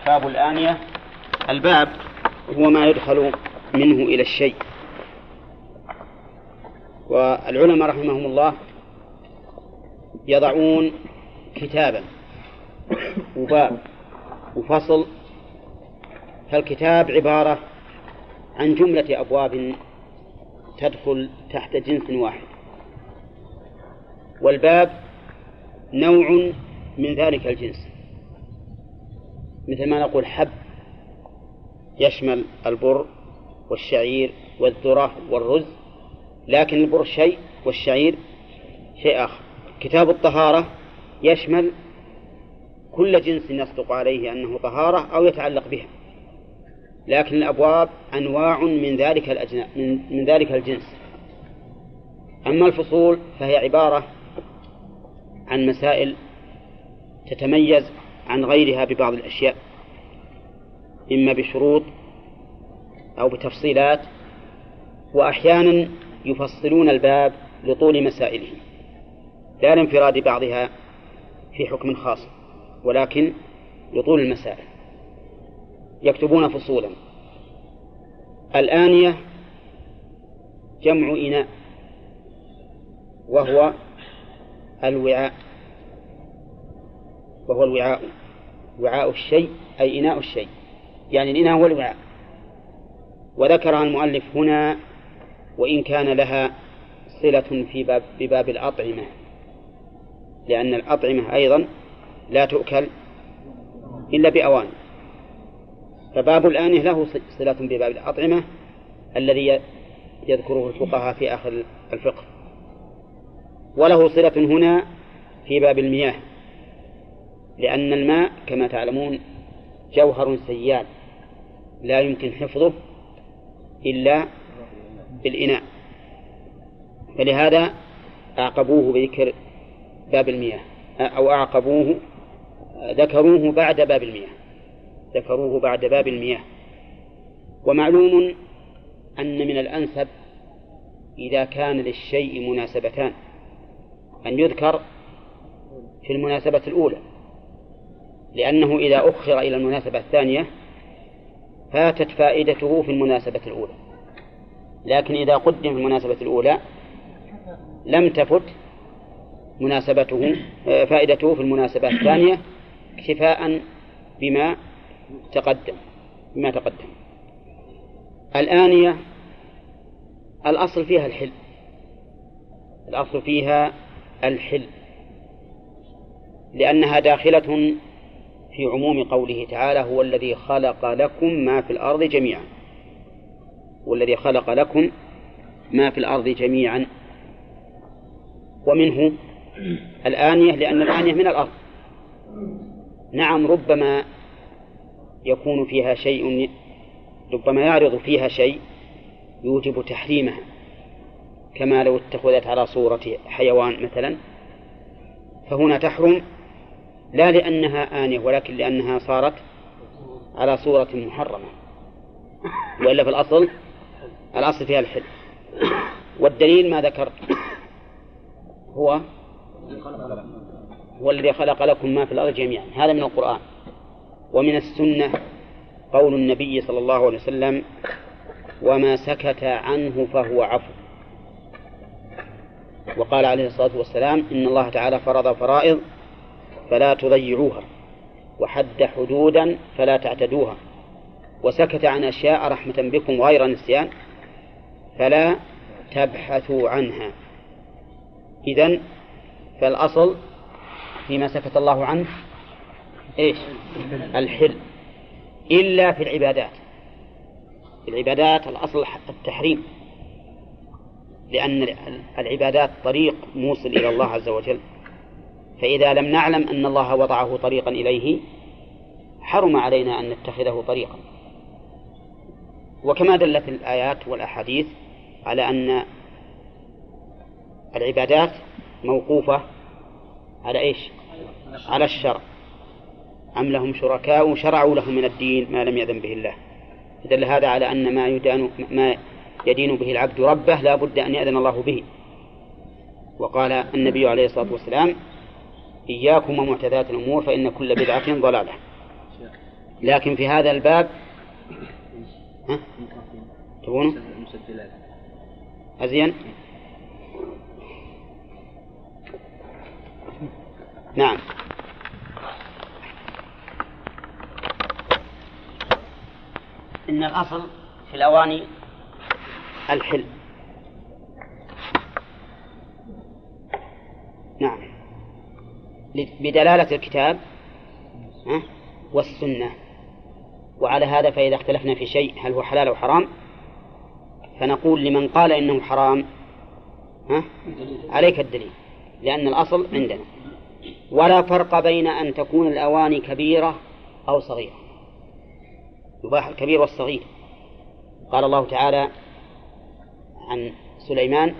باب الآنية. الباب هو ما يدخل منه إلى الشيء. والعلماء رحمهم الله يضعون كتابا. وباب وفصل. فالكتاب عبارة عن جملة أبواب تدخل تحت جنس واحد. والباب نوع من ذلك الجنس. مثل ما نقول حب يشمل البر والشعير والذرة والرز لكن البر شيء والشعير شيء آخر. كتاب الطهارة يشمل كل جنس يصدق عليه أنه طهارة أو يتعلق بها لكن الأبواب أنواع من ذلك من, من ذلك الجنس. أما الفصول فهي عبارة عن مسائل تتميز عن غيرها ببعض الأشياء إما بشروط أو بتفصيلات وأحيانا يفصلون الباب لطول مسائله لا لانفراد بعضها في حكم خاص ولكن لطول المسائل. يكتبون فصولا. الآنية جمع إناء وهو الوعاء وهو الوعاء وعاء الشيء أي إناء الشيء. يعني الإناء هو الوعاء. وذكرها المؤلف هنا وإن كان لها صلة في باب بباب الأطعمة. لأن الأطعمة أيضا لا تؤكل إلا بأوان. فباب الآنية له صلة بباب الأطعمة الذي يذكره الفقهاء في آخر الفقه. وله صلة هنا في باب المياه لأن الماء كما تعلمون جوهر سيال لا يمكن حفظه إلا بالإناء. فلهذا أعقبوه بذكر باب المياه أو أعقبوه ذكروه بعد باب المياه ذكروه بعد باب المياه. ومعلوم أن من الأنسب إذا كان للشيء مناسبتان. أن يذكر في المناسبة الأولى لأنه إذا أخر إلى المناسبة الثانية فاتت فائدته في المناسبة الأولى. لكن إذا قدم في المناسبة الأولى لم تفت مناسبته فائدته في المناسبة الثانية اكتفاء بما تقدم بما تقدم. الآنية الأصل فيها الحل. الأصل فيها الحل لأنها داخلة في عموم قوله تعالى هو الذي خلق لكم ما في الأرض جميعا. والذي خلق لكم ما في الأرض جميعا. ومنه الآنية لأن الآنية من الأرض. نعم ربما يكون فيها شيء ربما يعرض فيها شيء يوجب تحريمها. كما لو اتخذت على صورة حيوان مثلا فهنا تحرم لا لأنها آنية ولكن لأنها صارت على صورة محرمة. وإلا في الأصل الأصل فيها الحل. والدليل ما ذكر هو هو الذي خلق لكم ما في الأرض جميعا. هذا من القرآن. ومن السنة قول النبي صلى الله عليه وسلم وما سكت عنه فهو عفو. وقال عليه الصلاة والسلام إن الله تعالى فرض فرائض فلا تضيعوها وحد حدودا فلا تعتدوها وسكت عن أشياء رحمة بكم غير نسيان فلا تبحثوا عنها. إذن فالأصل فيما سكت الله عنه إيش؟ الحل. إلا في العبادات. في العبادات الأصل التحريم. لأن العبادات طريق موصل إلى الله عز وجل. فإذا لم نعلم أن الله وضعه طريقا إليه حرم علينا أن نتخذه طريقا. وكما دلت الآيات والأحاديث على أن العبادات موقوفة على إيش؟ على الشرع. أم لهم شركاء شرعوا لهم من الدين ما لم يأذن به الله. دل هذا على أن ما يدان ما يدين به العبد ربه لا بد أن يأذن الله به وقال النبي عليه الصلاة والسلام إياكم ومحدثات الأمور فإن كل بدعة ضلالة لكن في هذا الباب ها؟ تبونه؟ أزين نعم إن الأصل في الأواني الحل نعم. بدلالة الكتاب والسنة. وعلى هذا فإذا اختلفنا في شيء هل هو حلال أو حرام فنقول لمن قال إنه حرام ها؟ عليك الدليل. لأن الأصل عندنا. ولا فرق بين أن تكون الأواني كبيرة أو صغيرة. يباح الكبير والصغير. قال الله تعالى عن سليمان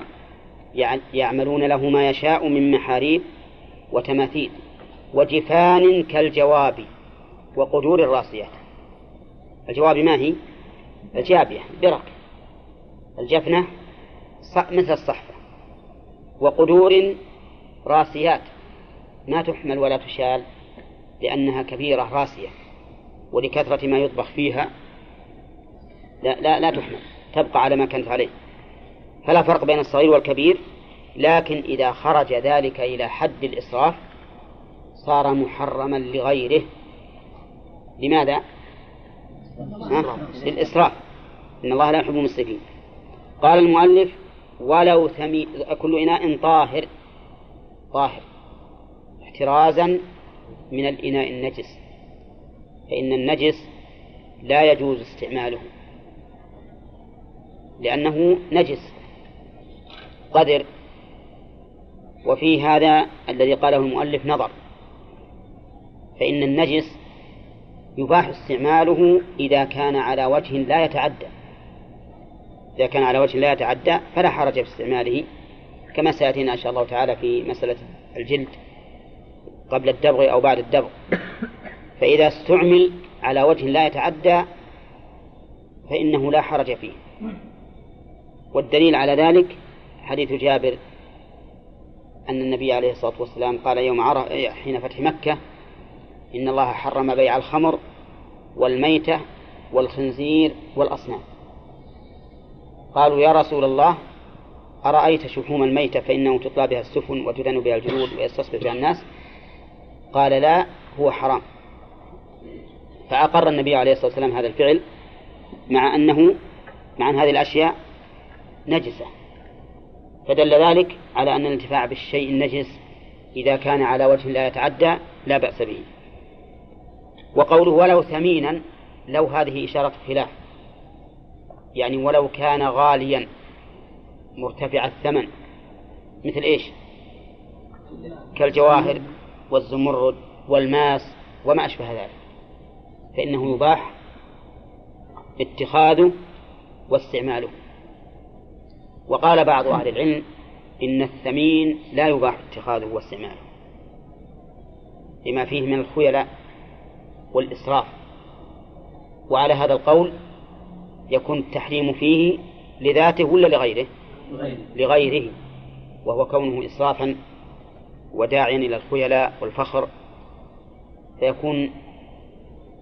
يعملون له ما يشاء من محاريب وتماثيل وجفان كالجواب وقدور الراسيات. الجواب ما هي؟ الجابية برك الجفنة مثل الصحفة. وقدور راسيات. ما تحمل ولا تشال لأنها كبيرة راسية. ولكثرة ما يطبخ فيها لا, لا, لا تحمل. تبقى على ما كانت عليه. فلا فرق بين الصغير والكبير لكن إذا خرج ذلك إلى حد الإسراف صار محرما لغيره. لماذا؟ للإسراف. إن الله لا يحب المسرفين. قال المؤلف ولو ثمي كل إناء طاهر طاهر احترازا من الإناء النجس فإن النجس لا يجوز استعماله لأنه نجس. قدر وفي هذا الذي قاله المؤلف نظر فإن النجس يباح استعماله إذا كان على وجه لا يتعدى. إذا كان على وجه لا يتعدى فلا حرج في استعماله كما سيأتينا إن شاء الله تعالى في مسألة الجلد قبل الدبغ أو بعد الدبغ. فإذا استعمل على وجه لا يتعدى فإنه لا حرج فيه. والدليل على ذلك حديث جابر أن النبي عليه الصلاة والسلام قال يوم عرف حين فتح مكة إن الله حرم بيع الخمر والميتة والخنزير والأصنام. قالوا يا رسول الله أرأيت شحوم الميتة فإنه تطلى بها السفن وتدن بها الجلود ويستصبح بها الناس؟ قال لا هو حرام. فأقر النبي عليه الصلاة والسلام هذا الفعل مع أنه مع أن هذه الأشياء نجسة. فدل ذلك على أن الانتفاع بالشيء النجس إذا كان على وجه لا يتعدى لا بأس به. وقوله ولو ثمينا لو هذه إشارة خلاف. يعني ولو كان غاليا مرتفع الثمن مثل إيش؟ كالجواهر والزمرد والماس وما أشبه ذلك. فإنه يباح اتخاذه واستعماله. وقال بعض أهل العلم إن الثمين لا يباح اتخاذه واستعماله. لما فيه من الخيلاء والإسراف. وعلى هذا القول يكون التحريم فيه لذاته ولا لغيره؟ لغيره. وهو كونه إسرافا وداعيا إلى الخيلاء والفخر. فيكون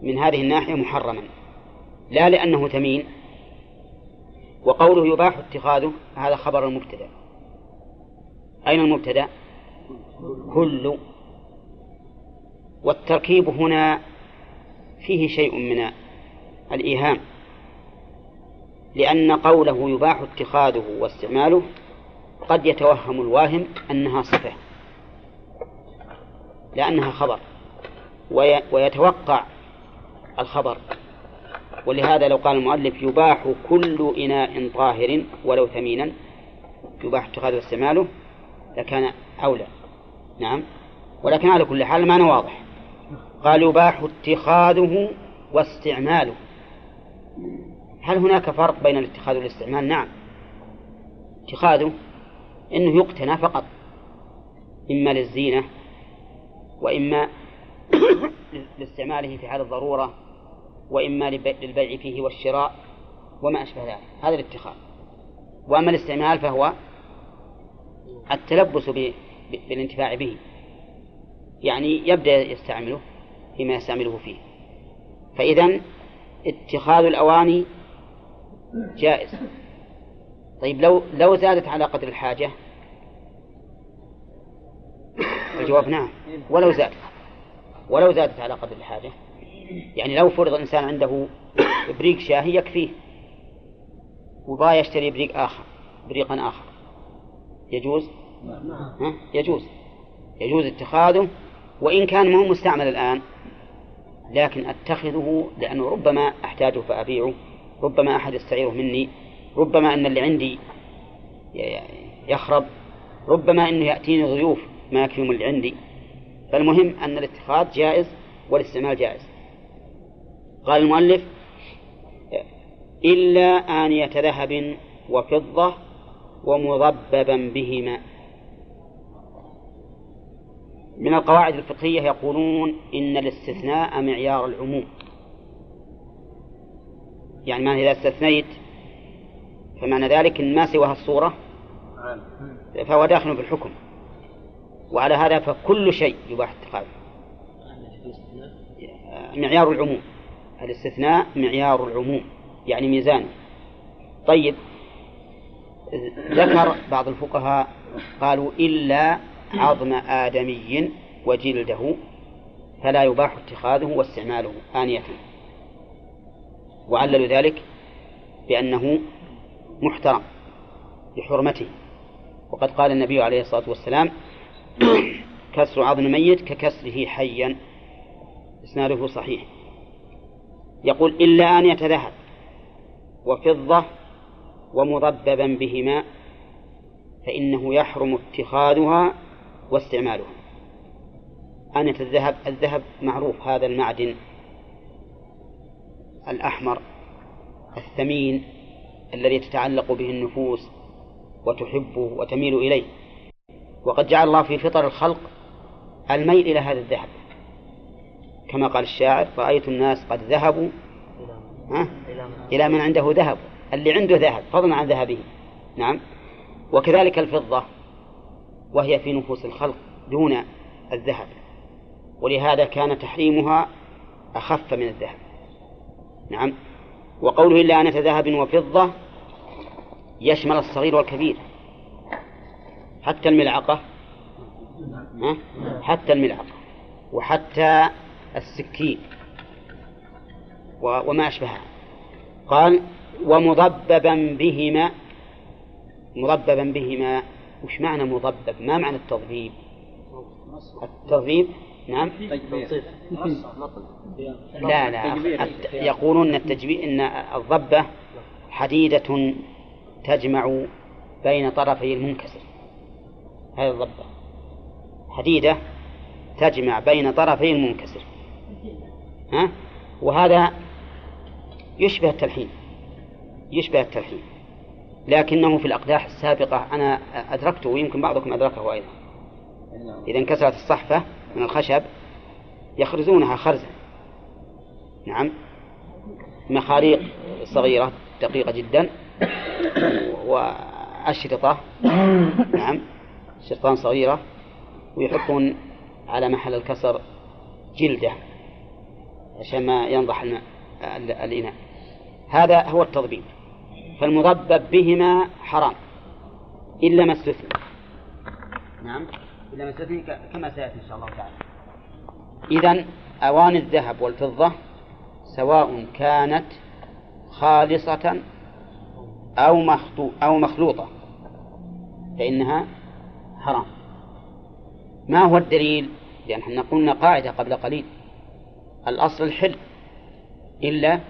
من هذه الناحية محرما. لا لأنه ثمين وقوله يباح اتخاذه هذا خبر المبتدأ. أين المبتدأ؟ كل. والتركيب هنا فيه شيء من الإيهام لأن قوله يباح اتخاذه واستعماله قد يتوهم الواهم أنها صفة لأنها خبر ويتوقع الخبر. ولهذا لو قال المؤلف يباح كل إناء طاهر ولو ثمينا يباح اتخاذه واستعماله لكان أولى. نعم. ولكن على كل حال المعنى واضح. قال يباح اتخاذه واستعماله. هل هناك فرق بين الاتخاذ والاستعمال؟ نعم. اتخاذه إنه يقتنى فقط إما للزينة وإما <coughs> لاستعماله في حال الضرورة وإما للبيع فيه والشراء وما أشبه ذلك. هذا الاتخاذ. وأما الاستعمال فهو التلبس بالانتفاع به. يعني يبدأ يستعمله فيما يستعمله فيه. فإذا اتخاذ الأواني جائز. طيب لو لو زادت على قدر الحاجة؟ الجواب نعم. ولو زادت ولو زادت على قدر الحاجة؟ يعني لو فرض الإنسان عنده بريق شاهي يكفيه وبغى يشتري بريق آخر بريقا آخر يجوز؟ ها؟ يجوز يجوز اتخاذه وإن كان مو مستعمل الآن لكن أتخذه لأنه ربما أحتاجه فأبيعه ربما أحد يستعيره مني ربما أن اللي عندي يخرب ربما أنه يأتيني ضيوف ما يكفيهم اللي عندي فالمهم أن الاتخاذ جائز والاستعمال جائز قال المؤلف إلا آنية ذهب وفضة ومضببا بهما. من القواعد الفقهية يقولون إن الاستثناء معيار العموم. يعني معنى إذا استثنيت فمعنى ذلك إن ما سواها الصورة فهو داخل في الحكم. وعلى هذا فكل شيء يباح اتخاذه معيار العموم. الاستثناء معيار العموم يعني ميزان. طيب ذكر بعض الفقهاء قالوا إلا عظم آدمي وجلده فلا يباح اتخاذه واستعماله آنية. وعللوا ذلك بأنه محترم بحرمته وقد قال النبي عليه الصلاة والسلام <clears throat> كسر عظم ميت ككسره حيا. إسناده صحيح. يقول إلا أن يتذهب وفضة ومضببا بهما فإنه يحرم اتخاذها واستعمالها. آنية الذهب الذهب معروف هذا المعدن الأحمر الثمين الذي تتعلق به النفوس وتحبه وتميل إليه. وقد جعل الله في فطر الخلق الميل إلى هذا الذهب. كما قال الشاعر رأيت الناس قد ذهبوا. ها؟ إلى من عنده ذهب. اللي عنده ذهب فضلا عن ذهبه. نعم. وكذلك الفضة وهي في نفوس الخلق دون الذهب. ولهذا كان تحريمها أخف من الذهب. نعم. وقوله إلا أنة ذهب وفضة يشمل الصغير والكبير. حتى الملعقة؟ حتى الملعقة. وحتى السكين. وما أشبهها. قال ومضببا بهما. مضببا بهما. وش معنى مضبب؟ ما معنى التضبيب؟ التضبيب؟ نعم. لا لا. يقولون إن الضبة حديدة تجمع بين طرفي المنكسر. هذه الضبة. حديدة تجمع بين طرفي المنكسر. ها؟ وهذا يشبه التلحين يشبه التلحين لكنه في الأقداح السابقة أنا أدركته ويمكن بعضكم أدركه أيضا. إذا انكسرت الصحفة من الخشب يخرزونها خرزا. نعم. مخاريق صغيرة دقيقة جدا. وأشرطة. نعم. شرطان صغيرة. ويحطون على محل الكسر جلدة. عشان ما ينضح الإناء. هذا هو التضبيب فالمضبب بهما حرام. إلا ما استثني. نعم. إلا ما استثني كما سيأتي إن شاء الله تعالى. إذا أواني الذهب والفضة سواء كانت خالصة أو مخطو أو مخلوطة. فإنها حرام. ما هو الدليل؟ لأن إحنا قلنا قاعدة قبل قليل. الأصل الحل إلا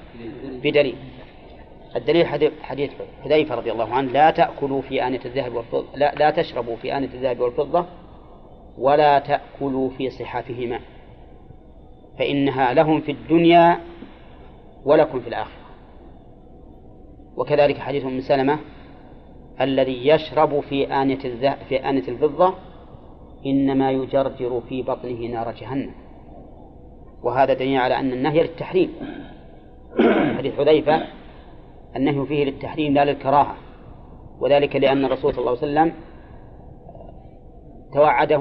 بدليل. الدليل حديث حذيفة رضي الله عنه لا تأكلوا في آنية الذهب والفضة لا, لا تشربوا في آنية الذهب والفضة ولا تأكلوا في صحافهما فإنها لهم في الدنيا ولكم في الآخرة. وكذلك حديث أم سلمة الذي يشرب في الذهب في آنية الفضة إنما يجرجر في بطنه نار جهنم. وهذا دليل على أن النهي للتحريم. حديث حذيفة النهي فيه للتحريم لا للكراهة وذلك لأن الرسول صلى الله عليه وسلم توعده